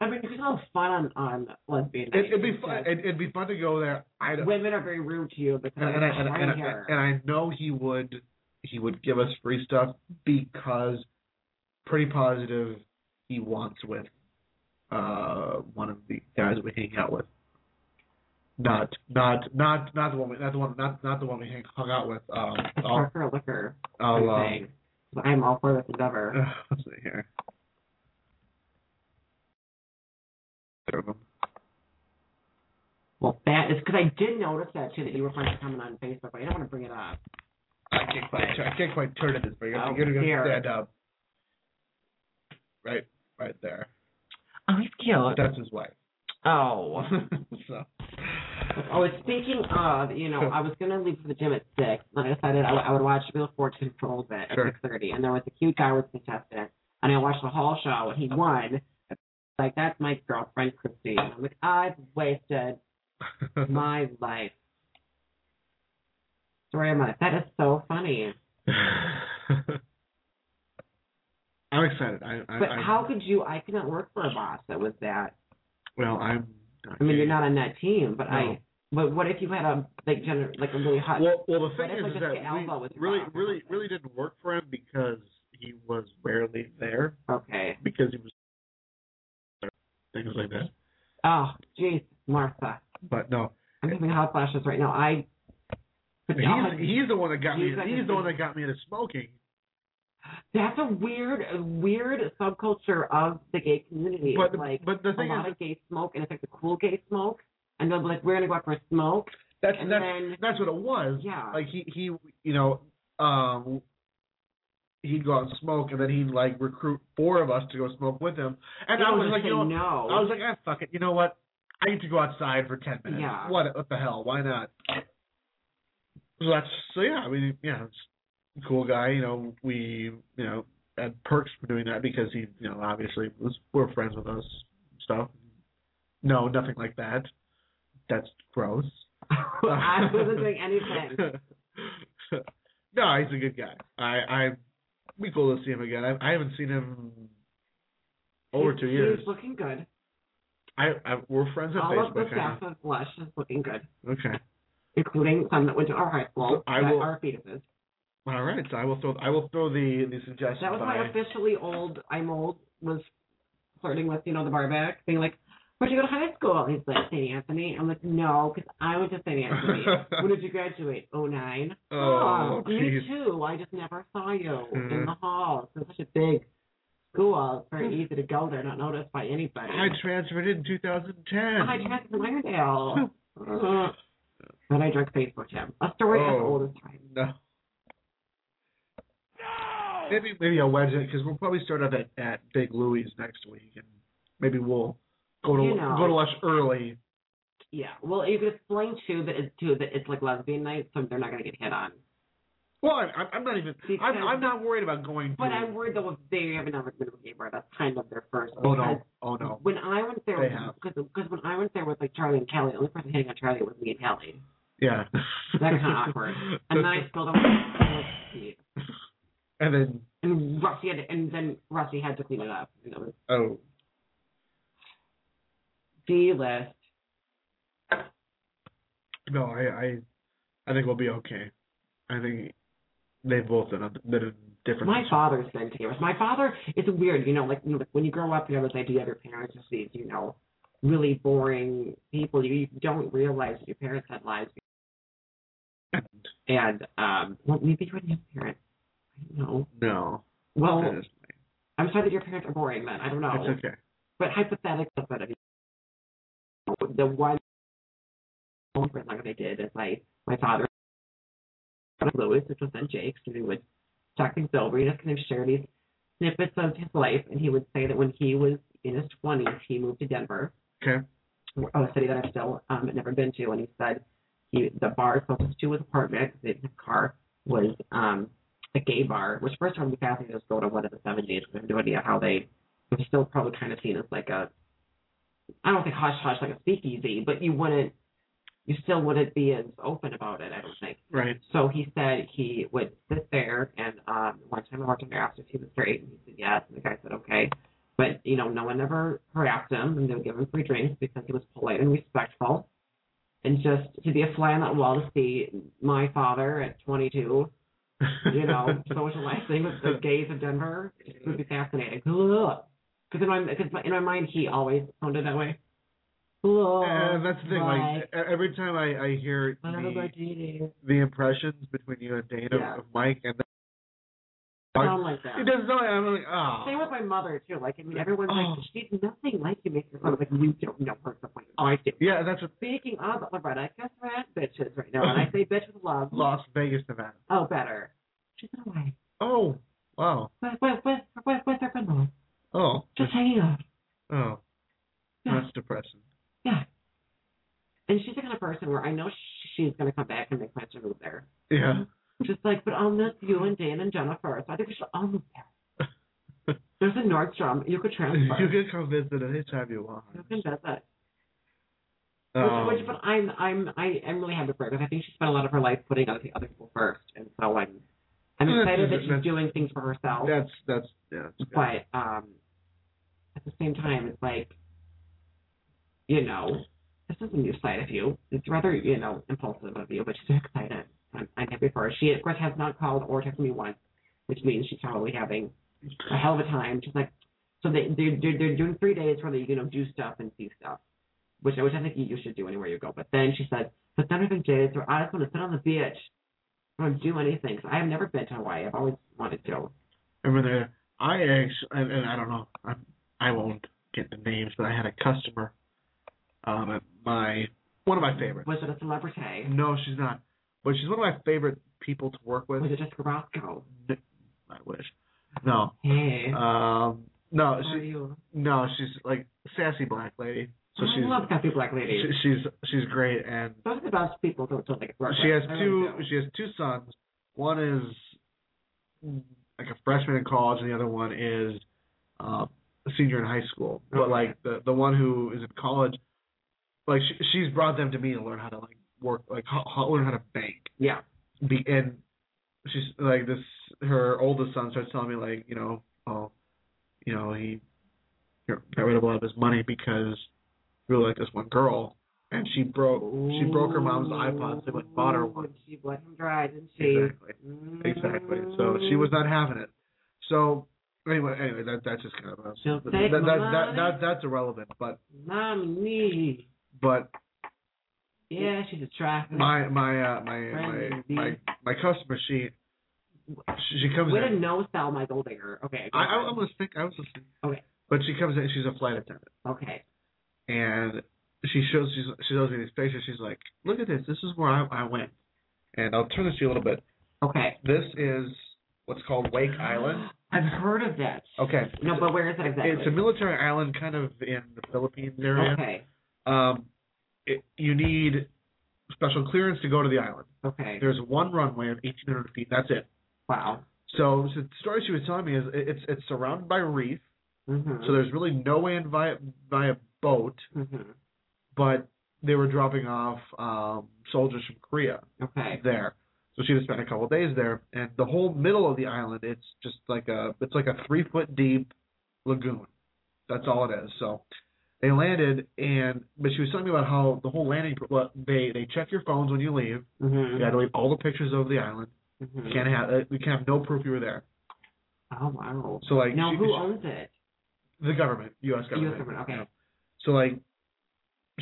I mean, it's all fun on on lesbian. It, it'd be fun. It'd, it'd be fun to go there. I don't, Women are very rude to you because and, and, I, and, and, and I know he would, he would give us free stuff because pretty positive he wants with uh one of the guys we hang out with. Not, not, not, not the one we, not the one, not, not the one we hang, hung out with. Um, I'll, Parker Liquor. I'll, I'm um, I'm all for this endeavor. Let's see here. There we go. Well, that is because I did notice that too that you were finally coming on Facebook, but I don't want to bring it up. I can't quite, I can't quite turn it this. Oh, You're gonna dear. stand up. Right, right there. Oh, he's cute. That's his wife. Oh. so, Oh, speaking of, you know, I was gonna leave for the gym at six, and I decided I, would- I would watch Wheel of Fortune for a little bit at Sure. six thirty, and there was a cute guy with contestant, and I watched the whole show, and he won. Like that's my girlfriend Christy. And I'm like, I've wasted my life. Story of my life. That is so funny. I'm excited. I, I, But I, how could you? I could not work for a boss that was that. Well, I'm. I mean, you're not on that team, but No. I. But what if you had a like gener- like a really hot? Well, well, the thing is, like, is that we really, really, really didn't work for him because he was rarely there okay. because he was things like that. Oh, jeez, Martha. But no, I'm having hot flashes right now. I. He's he's the one that got me. He's a- the one that got me into smoking. that's a weird, a weird subculture of the gay community. But It's like but the a thing lot is, of gay smoke, and it's like the cool gay smoke, and they'll be like, "We're gonna go out for a smoke." that's and that's then- that's what it was. Yeah. Like he he you know um he'd go out and smoke and then he'd like recruit four of us to go smoke with him. And They I was like, you know, no. I was like, ah, fuck it. You know what? I get to go outside for ten minutes. Yeah. What what the hell? Why not? So that's so yeah. I mean yeah, cool guy. You know we you know had perks for doing that because he you know obviously was we're friends with us and stuff. No, nothing like that. That's gross. I wasn't doing anything. no, he's a good guy. I I be cool to see him again. I I haven't seen him over He's- two years. He's looking good. I, I we're friends on All of the staff of Blush is looking good, okay. including some that went to our high school I that will- are fetuses. All right. So I will throw I will throw the the suggestion. That was by. my officially old. I'm old. Was flirting with you know the barback, being like, "Where'd you go to high school?" He's like, "St. Anthony." I'm like, "No, because I went to St. Anthony." when did you graduate? Oh nine. Oh, me too. I just never saw you in Mhm. the halls. It's such a big school. It's very easy to go there, not noticed by anybody. I transferred in 2010. I transferred to. Uh, and I drank Facebook jam. A story as Oh. old as time. No. Maybe maybe I'll wedge it because we'll probably start up at, at Big Louie's next week, and maybe we'll go to You know. go to lunch early Yeah. Well, you could explain too that it's too that it's like lesbian night, so they're not gonna get hit on. Well, I, I'm- I'm not even. I'm, I'm not worried about going. To, But I'm worried though if they haven't ever been to a gay bar. That's kind of their first. Oh no! Oh no! When I went there, because because when I went there with like Charlie and Kelly, the only person hitting on Charlie was me and Kelly. Yeah. That kind of awkward. And then I spilled over. And then And Rusty had and then Rusty had to clean it up. And it was oh D list. no, I I I think we'll be okay. I think they've both been in different. My father's been to gamers. My father, it's weird, you know, like, you know, when you grow up, you have this idea of your parents as these, you know, really boring people. You, you don't realize that your parents had lives. And, um, well, maybe you wouldn't have parents. I don't know. No. Well, I'm sorry that your parents are boring then. I don't know. It's okay. But hypothetically, but I mean, the one thing like they did is my my father Louis, which was then Jake's, and he would talk things over. He just kind of share these snippets of his life, and he would say that when he was in his twenties, he moved to Denver, Okay. a city that I've still um never been to, and he said he the bar closest to his apartment, because they didn't have a car, was um a gay bar, which first time we Catholics just go to one of the seventies. We have no idea how they it was still probably kind of seen as like a I don't think hush hush like a speakeasy, but you wouldn't you still wouldn't be as open about it, I don't think. Right. So he said he would sit there and um one time I walked in there asked if he was straight and he said yes and the guy said okay. But you know, no one ever harassed him and they would give him free drinks because he was polite and respectful. And just to be a fly on that wall to see my father at twenty two you know, socializing with the gays of Denver it would be fascinating. Because in my, cause in my mind, he always sounded that way. Uh, and that's the thing. Like every time I I hear the, the impressions between you and Dana Yeah. of Mike and the, sound like that. it doesn't sound like I'm like oh Same with my mother too. Like I mean, everyone's Oh. like, she's nothing like you. Make her fun of like you don't know her. So like, oh, I do. yeah that's what Speaking of Loretta, guess we're at bitches right now, and I say bitch with love. Las Vegas Nevada. Oh, better. She's in Hawaii. Oh wow With with with with, with her grandma. Oh Just hanging out. oh Yeah. that's depressing. Yeah. And she's the kind of person where I know she's going to come back and make plans to move there. Yeah. Just like, but I'll miss you and Dan and Jennifer. So I think we should all move there. There's a Nordstrom. You could transfer. you can come visit anytime you want. You can visit. Um, which, which, but I'm, I'm, I, I'm really happy for her because I think she spent a lot of her life putting other, other people first, and so I'm, I'm excited that she's doing things for herself. that's that's yeah. That's. But um, at the same time, it's like, you know, this is a new side of you. It's rather, you know, impulsive of you, but she's excited. I'm, I'm happy for her. She, of course, has not called or texted me once, which means she's probably having a hell of a time. She's like, so they they're, they're, doing three days where they, you know, do stuff and see stuff, which which I think you, should do anywhere you go. But then she said, but then I think days where I just want to sit on the beach. I don't do anything. 'Cause I have never been to Hawaii. I've always wanted to. Remember there, I actually, and, and I don't know, I, I won't get the names, but I had a customer, um, at my one of my favorites. Was it a celebrity? No, she's not, but she's one of my favorite people to work with. Was it Jessica Roscoe? I wish. No, Hey. um, no, she, no, she's like sassy black lady. So I she's love sassy black she, she's she's great, and Those are the best people to, to like work she has two really she has two sons. One is like a freshman in college, and the other one is uh, a senior in high school. But Okay. like the the one who is in college, like she, she's brought them to me to learn how to like work, like how, how, learn how to bank. Yeah. Be, and she's like this. Her oldest son starts telling me like, you know, oh, you know, he got rid of a lot of his money because he really liked this one girl, and she broke she broke her mom's iPod, so he went and bought her one. She let him dry, didn't she? Exactly. Exactly. So she was not having it. So anyway, anyway, that that's just kind of a, that, that, that, that, that that's irrelevant. But Mommy. but Yeah, she's attractive. my my uh, my my my my customer she she, comes to in. no sell my gold digger. Okay. I I, I was think I was listening. Okay. But she comes in. She's a flight attendant, Okay. and she shows she's, she shows me these pictures. She's like, "Look at this. This is where I, I went." And I'll turn this to you a little bit. Okay. This is what's called Wake Island. I've heard of that. Okay. No, but where is it exactly? It's a military island, kind of in the Philippines area. Okay. Um, it, you need special clearance to go to the island. Okay. There's one runway of 1,800 feet. That's it. Wow. So, so the story she was telling me is it- it's it's surrounded by reef, Mhm. so there's really no way in via via boat, Mhm. but they were dropping off um, soldiers from Korea Okay. there. So she would spent a couple of days there, and the whole middle of the island, it's just like a it's like a three foot deep lagoon. That's all it is. So they landed, and but she was telling me about how the whole landing. Well, they they check your phones when you leave. Mhm. You got to leave all the pictures of the island. Mhm. You can't have uh, you can have no proof you were there. Oh wow. So like Now she- who she- owns it? the government, U.S. government. U.S. government. Okay. So like,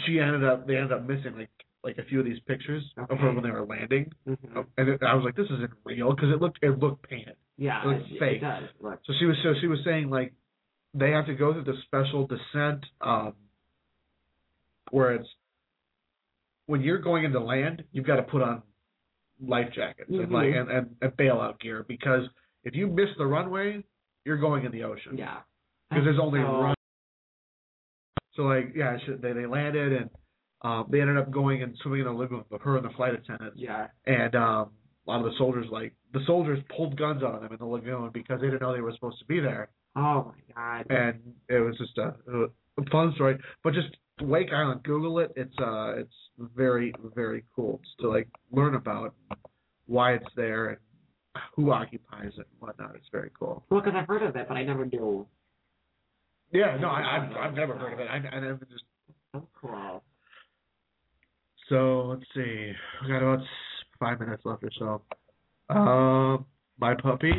she ended up they ended up missing like like a few of these pictures of her when they were landing, Mhm. and it, I was like, this isn't real because it looked it looked painted. Yeah. It looks it, fake. it does. Look. So she was so she was saying like they have to go through the special descent um where it's when you're going into land, you've got to put on life jackets and like Mhm. and, and, and bailout gear because if you miss the runway, you're going in the ocean. Yeah. Because there's only So- run. So like yeah, they they landed and um they ended up going and swimming in the lagoon with her and the flight attendants Yeah. and um a lot of the soldiers like the soldiers pulled guns on them in the lagoon because they didn't know they were supposed to be there Oh my God. and it was just a, a fun story. But just Wake Island, Google it. It's uh, it's very very cool just to like learn about why it's there and who occupies it and whatnot. It's very cool. Well, because I've heard of it, but I never knew. Yeah, no, I, I've I've never heard of it. I, I never just So cool. So let's see. We got about five minutes left or so. Um, my puppy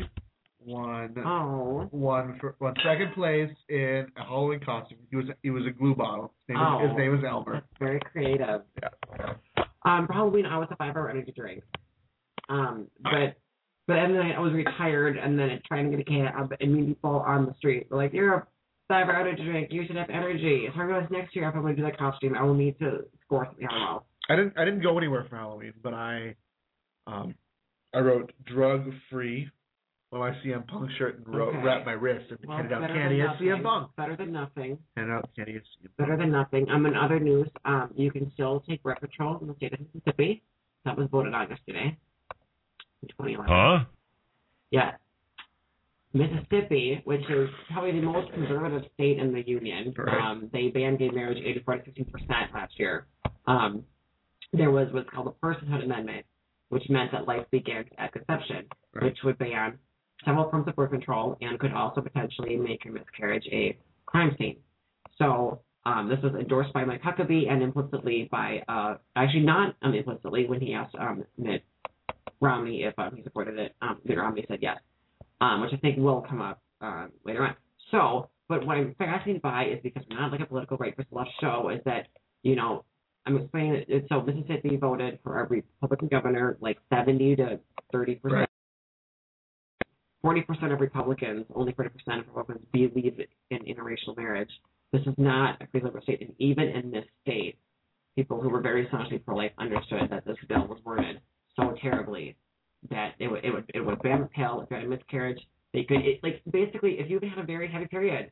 won Oh. won for won second place in a Halloween costume. He was he was a glue bottle. His name, Oh. was, his name was Elmer. That's very creative. Yeah. Um, for Halloween, I was a five-hour energy drink. Um, but but then I was retired, and then trying to get a cab, and meet people on the street were like, "You're a five-hour energy drink. You should have energy." So I realized next year, if I'm going to do that costume, I will need to score something on well. I didn't I didn't go anywhere for Halloween, but I um I wrote drug free on my CM Punk shirt and wrote Okay. wrapped my wrist and Well, handed out better candy than at CM nothing. Punk. Better than nothing. Handed out candy at CM Punk. Better than nothing. Um, in other news, um, you can still take rep patrol in the state of Mississippi. That was voted on yesterday. In 2011. Huh? Yeah. Mississippi, which is probably the most conservative state in the union, Right. um, they banned gay marriage 84 to 15 percent last year. Um, there was what's called the Personhood Amendment, which meant that life begins at conception, Right. which would ban several forms of birth control and could also potentially make your miscarriage a crime scene. So um, this was endorsed by Mike Huckabee and implicitly by, uh, actually not um, implicitly, when he asked um, Mitt Romney if um, he supported it. Um, Mitt Romney said yes, um, which I think will come up um, later on. So, but what I'm fascinated by is because we're not like a political right versus left show, is that, you know, I'm explaining it. So Mississippi voted for a Republican governor like 70 to 30 percent. Right. 40% of Republicans, only 40% of Republicans believe in interracial marriage. This is not a free liberal state. And even in this state, people who were very staunchly pro-life understood that this bill was worded so terribly that it would it would it would ban the pill if you had a miscarriage. They could it, like basically if you had a very heavy period,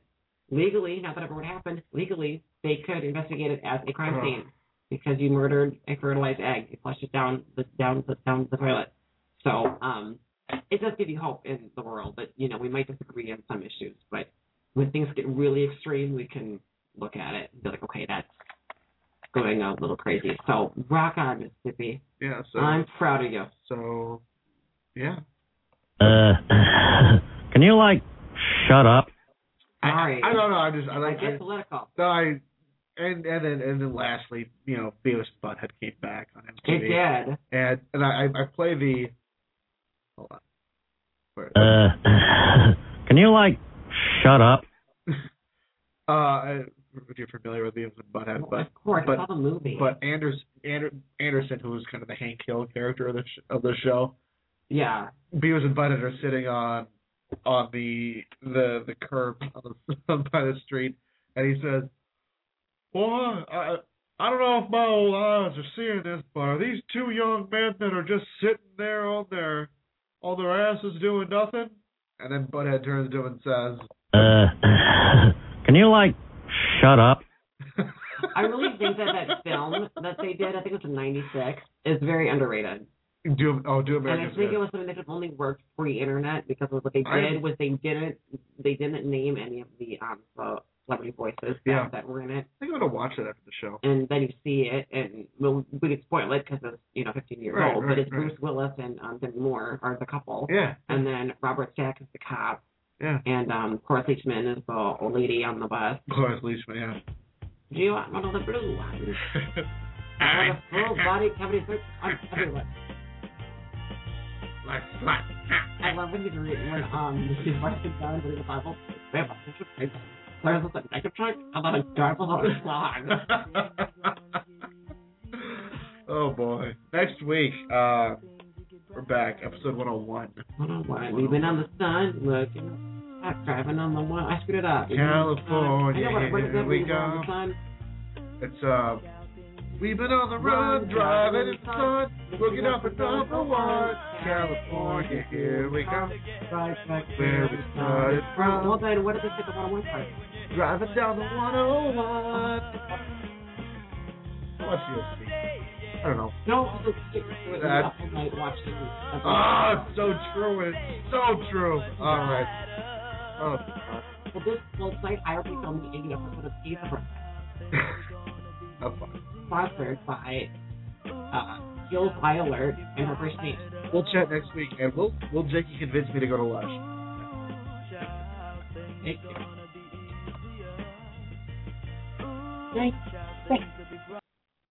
legally, not that ever would happen, legally they could investigate it as a crime Ugh. scene because you murdered a fertilized egg. You flushed it down the down the down the toilet. So um, it does give you hope in the world, but you know we might disagree on some issues. But when things get really extreme, we can look at it and be like, okay, that's going a little crazy. So rock on, Mississippi. Yeah, so I'm proud of you. so yeah. Uh, can you like shut up? Sorry. I, I don't know. I just I I like get I, political. no, I and and then and then lastly, you know, Beavis and Butthead came back on MTV. It did. And and I I play the hold on. Where- Uh, can you like shut up? Uh, if you're familiar with Beavis and Butthead, but of course, but- I the movie. but Anders Ander, Anderson, who was kind of the Hank Hill character of the sh- of the show, yeah, Beavis and Butthead are sitting on on the the the curb on the, by the street, and he says, "Well, I I don't know if my old eyes are seeing this, but are these two young men that are just sitting there on their on their asses doing nothing?" And then Butthead turns to him and says, Uh, can you like shut up? I really think that that film that they did, I think it was in '96, is very underrated. Do oh, do American. And I think it was something that could only work pre-internet because of what they I- did was they didn't they didn't name any of the um the celebrity voices that, Yeah. that were in it, I think I'm gonna watch it after the show. and then you see it, and well, we could spoil it because it's you know 15 years Right, old, right, but it's right. Bruce Willis and um, Demi Moore are the couple, Yeah, and then Robert Stack is the cop, yeah. and um Cora Leachman is the old lady on the bus. Cloris Leachman, yeah. Do you want one of the blue ones? I want a full body cavity search on everyone. like, like. I love when he's reading when um he's writing down reading the Bible. We have a bunch of There's this negative truck and then a on the song. oh boy. Next week, uh, we're back, episode 101. One on one. We've been on the sun looking at driving on the one. I screwed it up. California, know what, what here we when you're on go. It's uh, we've been on the run, driving in the sun, looking up at number one. California, here we go. Right back Where we started from. Well then, what did they say the one on one part? Driving down the 101. What's UFC? I don't know. No, it's it's it's That- up all night watching. Ah, it's so true. It's so true. All right. Oh, Well, this website, I will be filming 80 episode of Steve the that's fine. sponsored by uh, Skills High Alert and her first name. We'll chat next week, and will will Jakey convince me to go to Lush? Thank you. Thank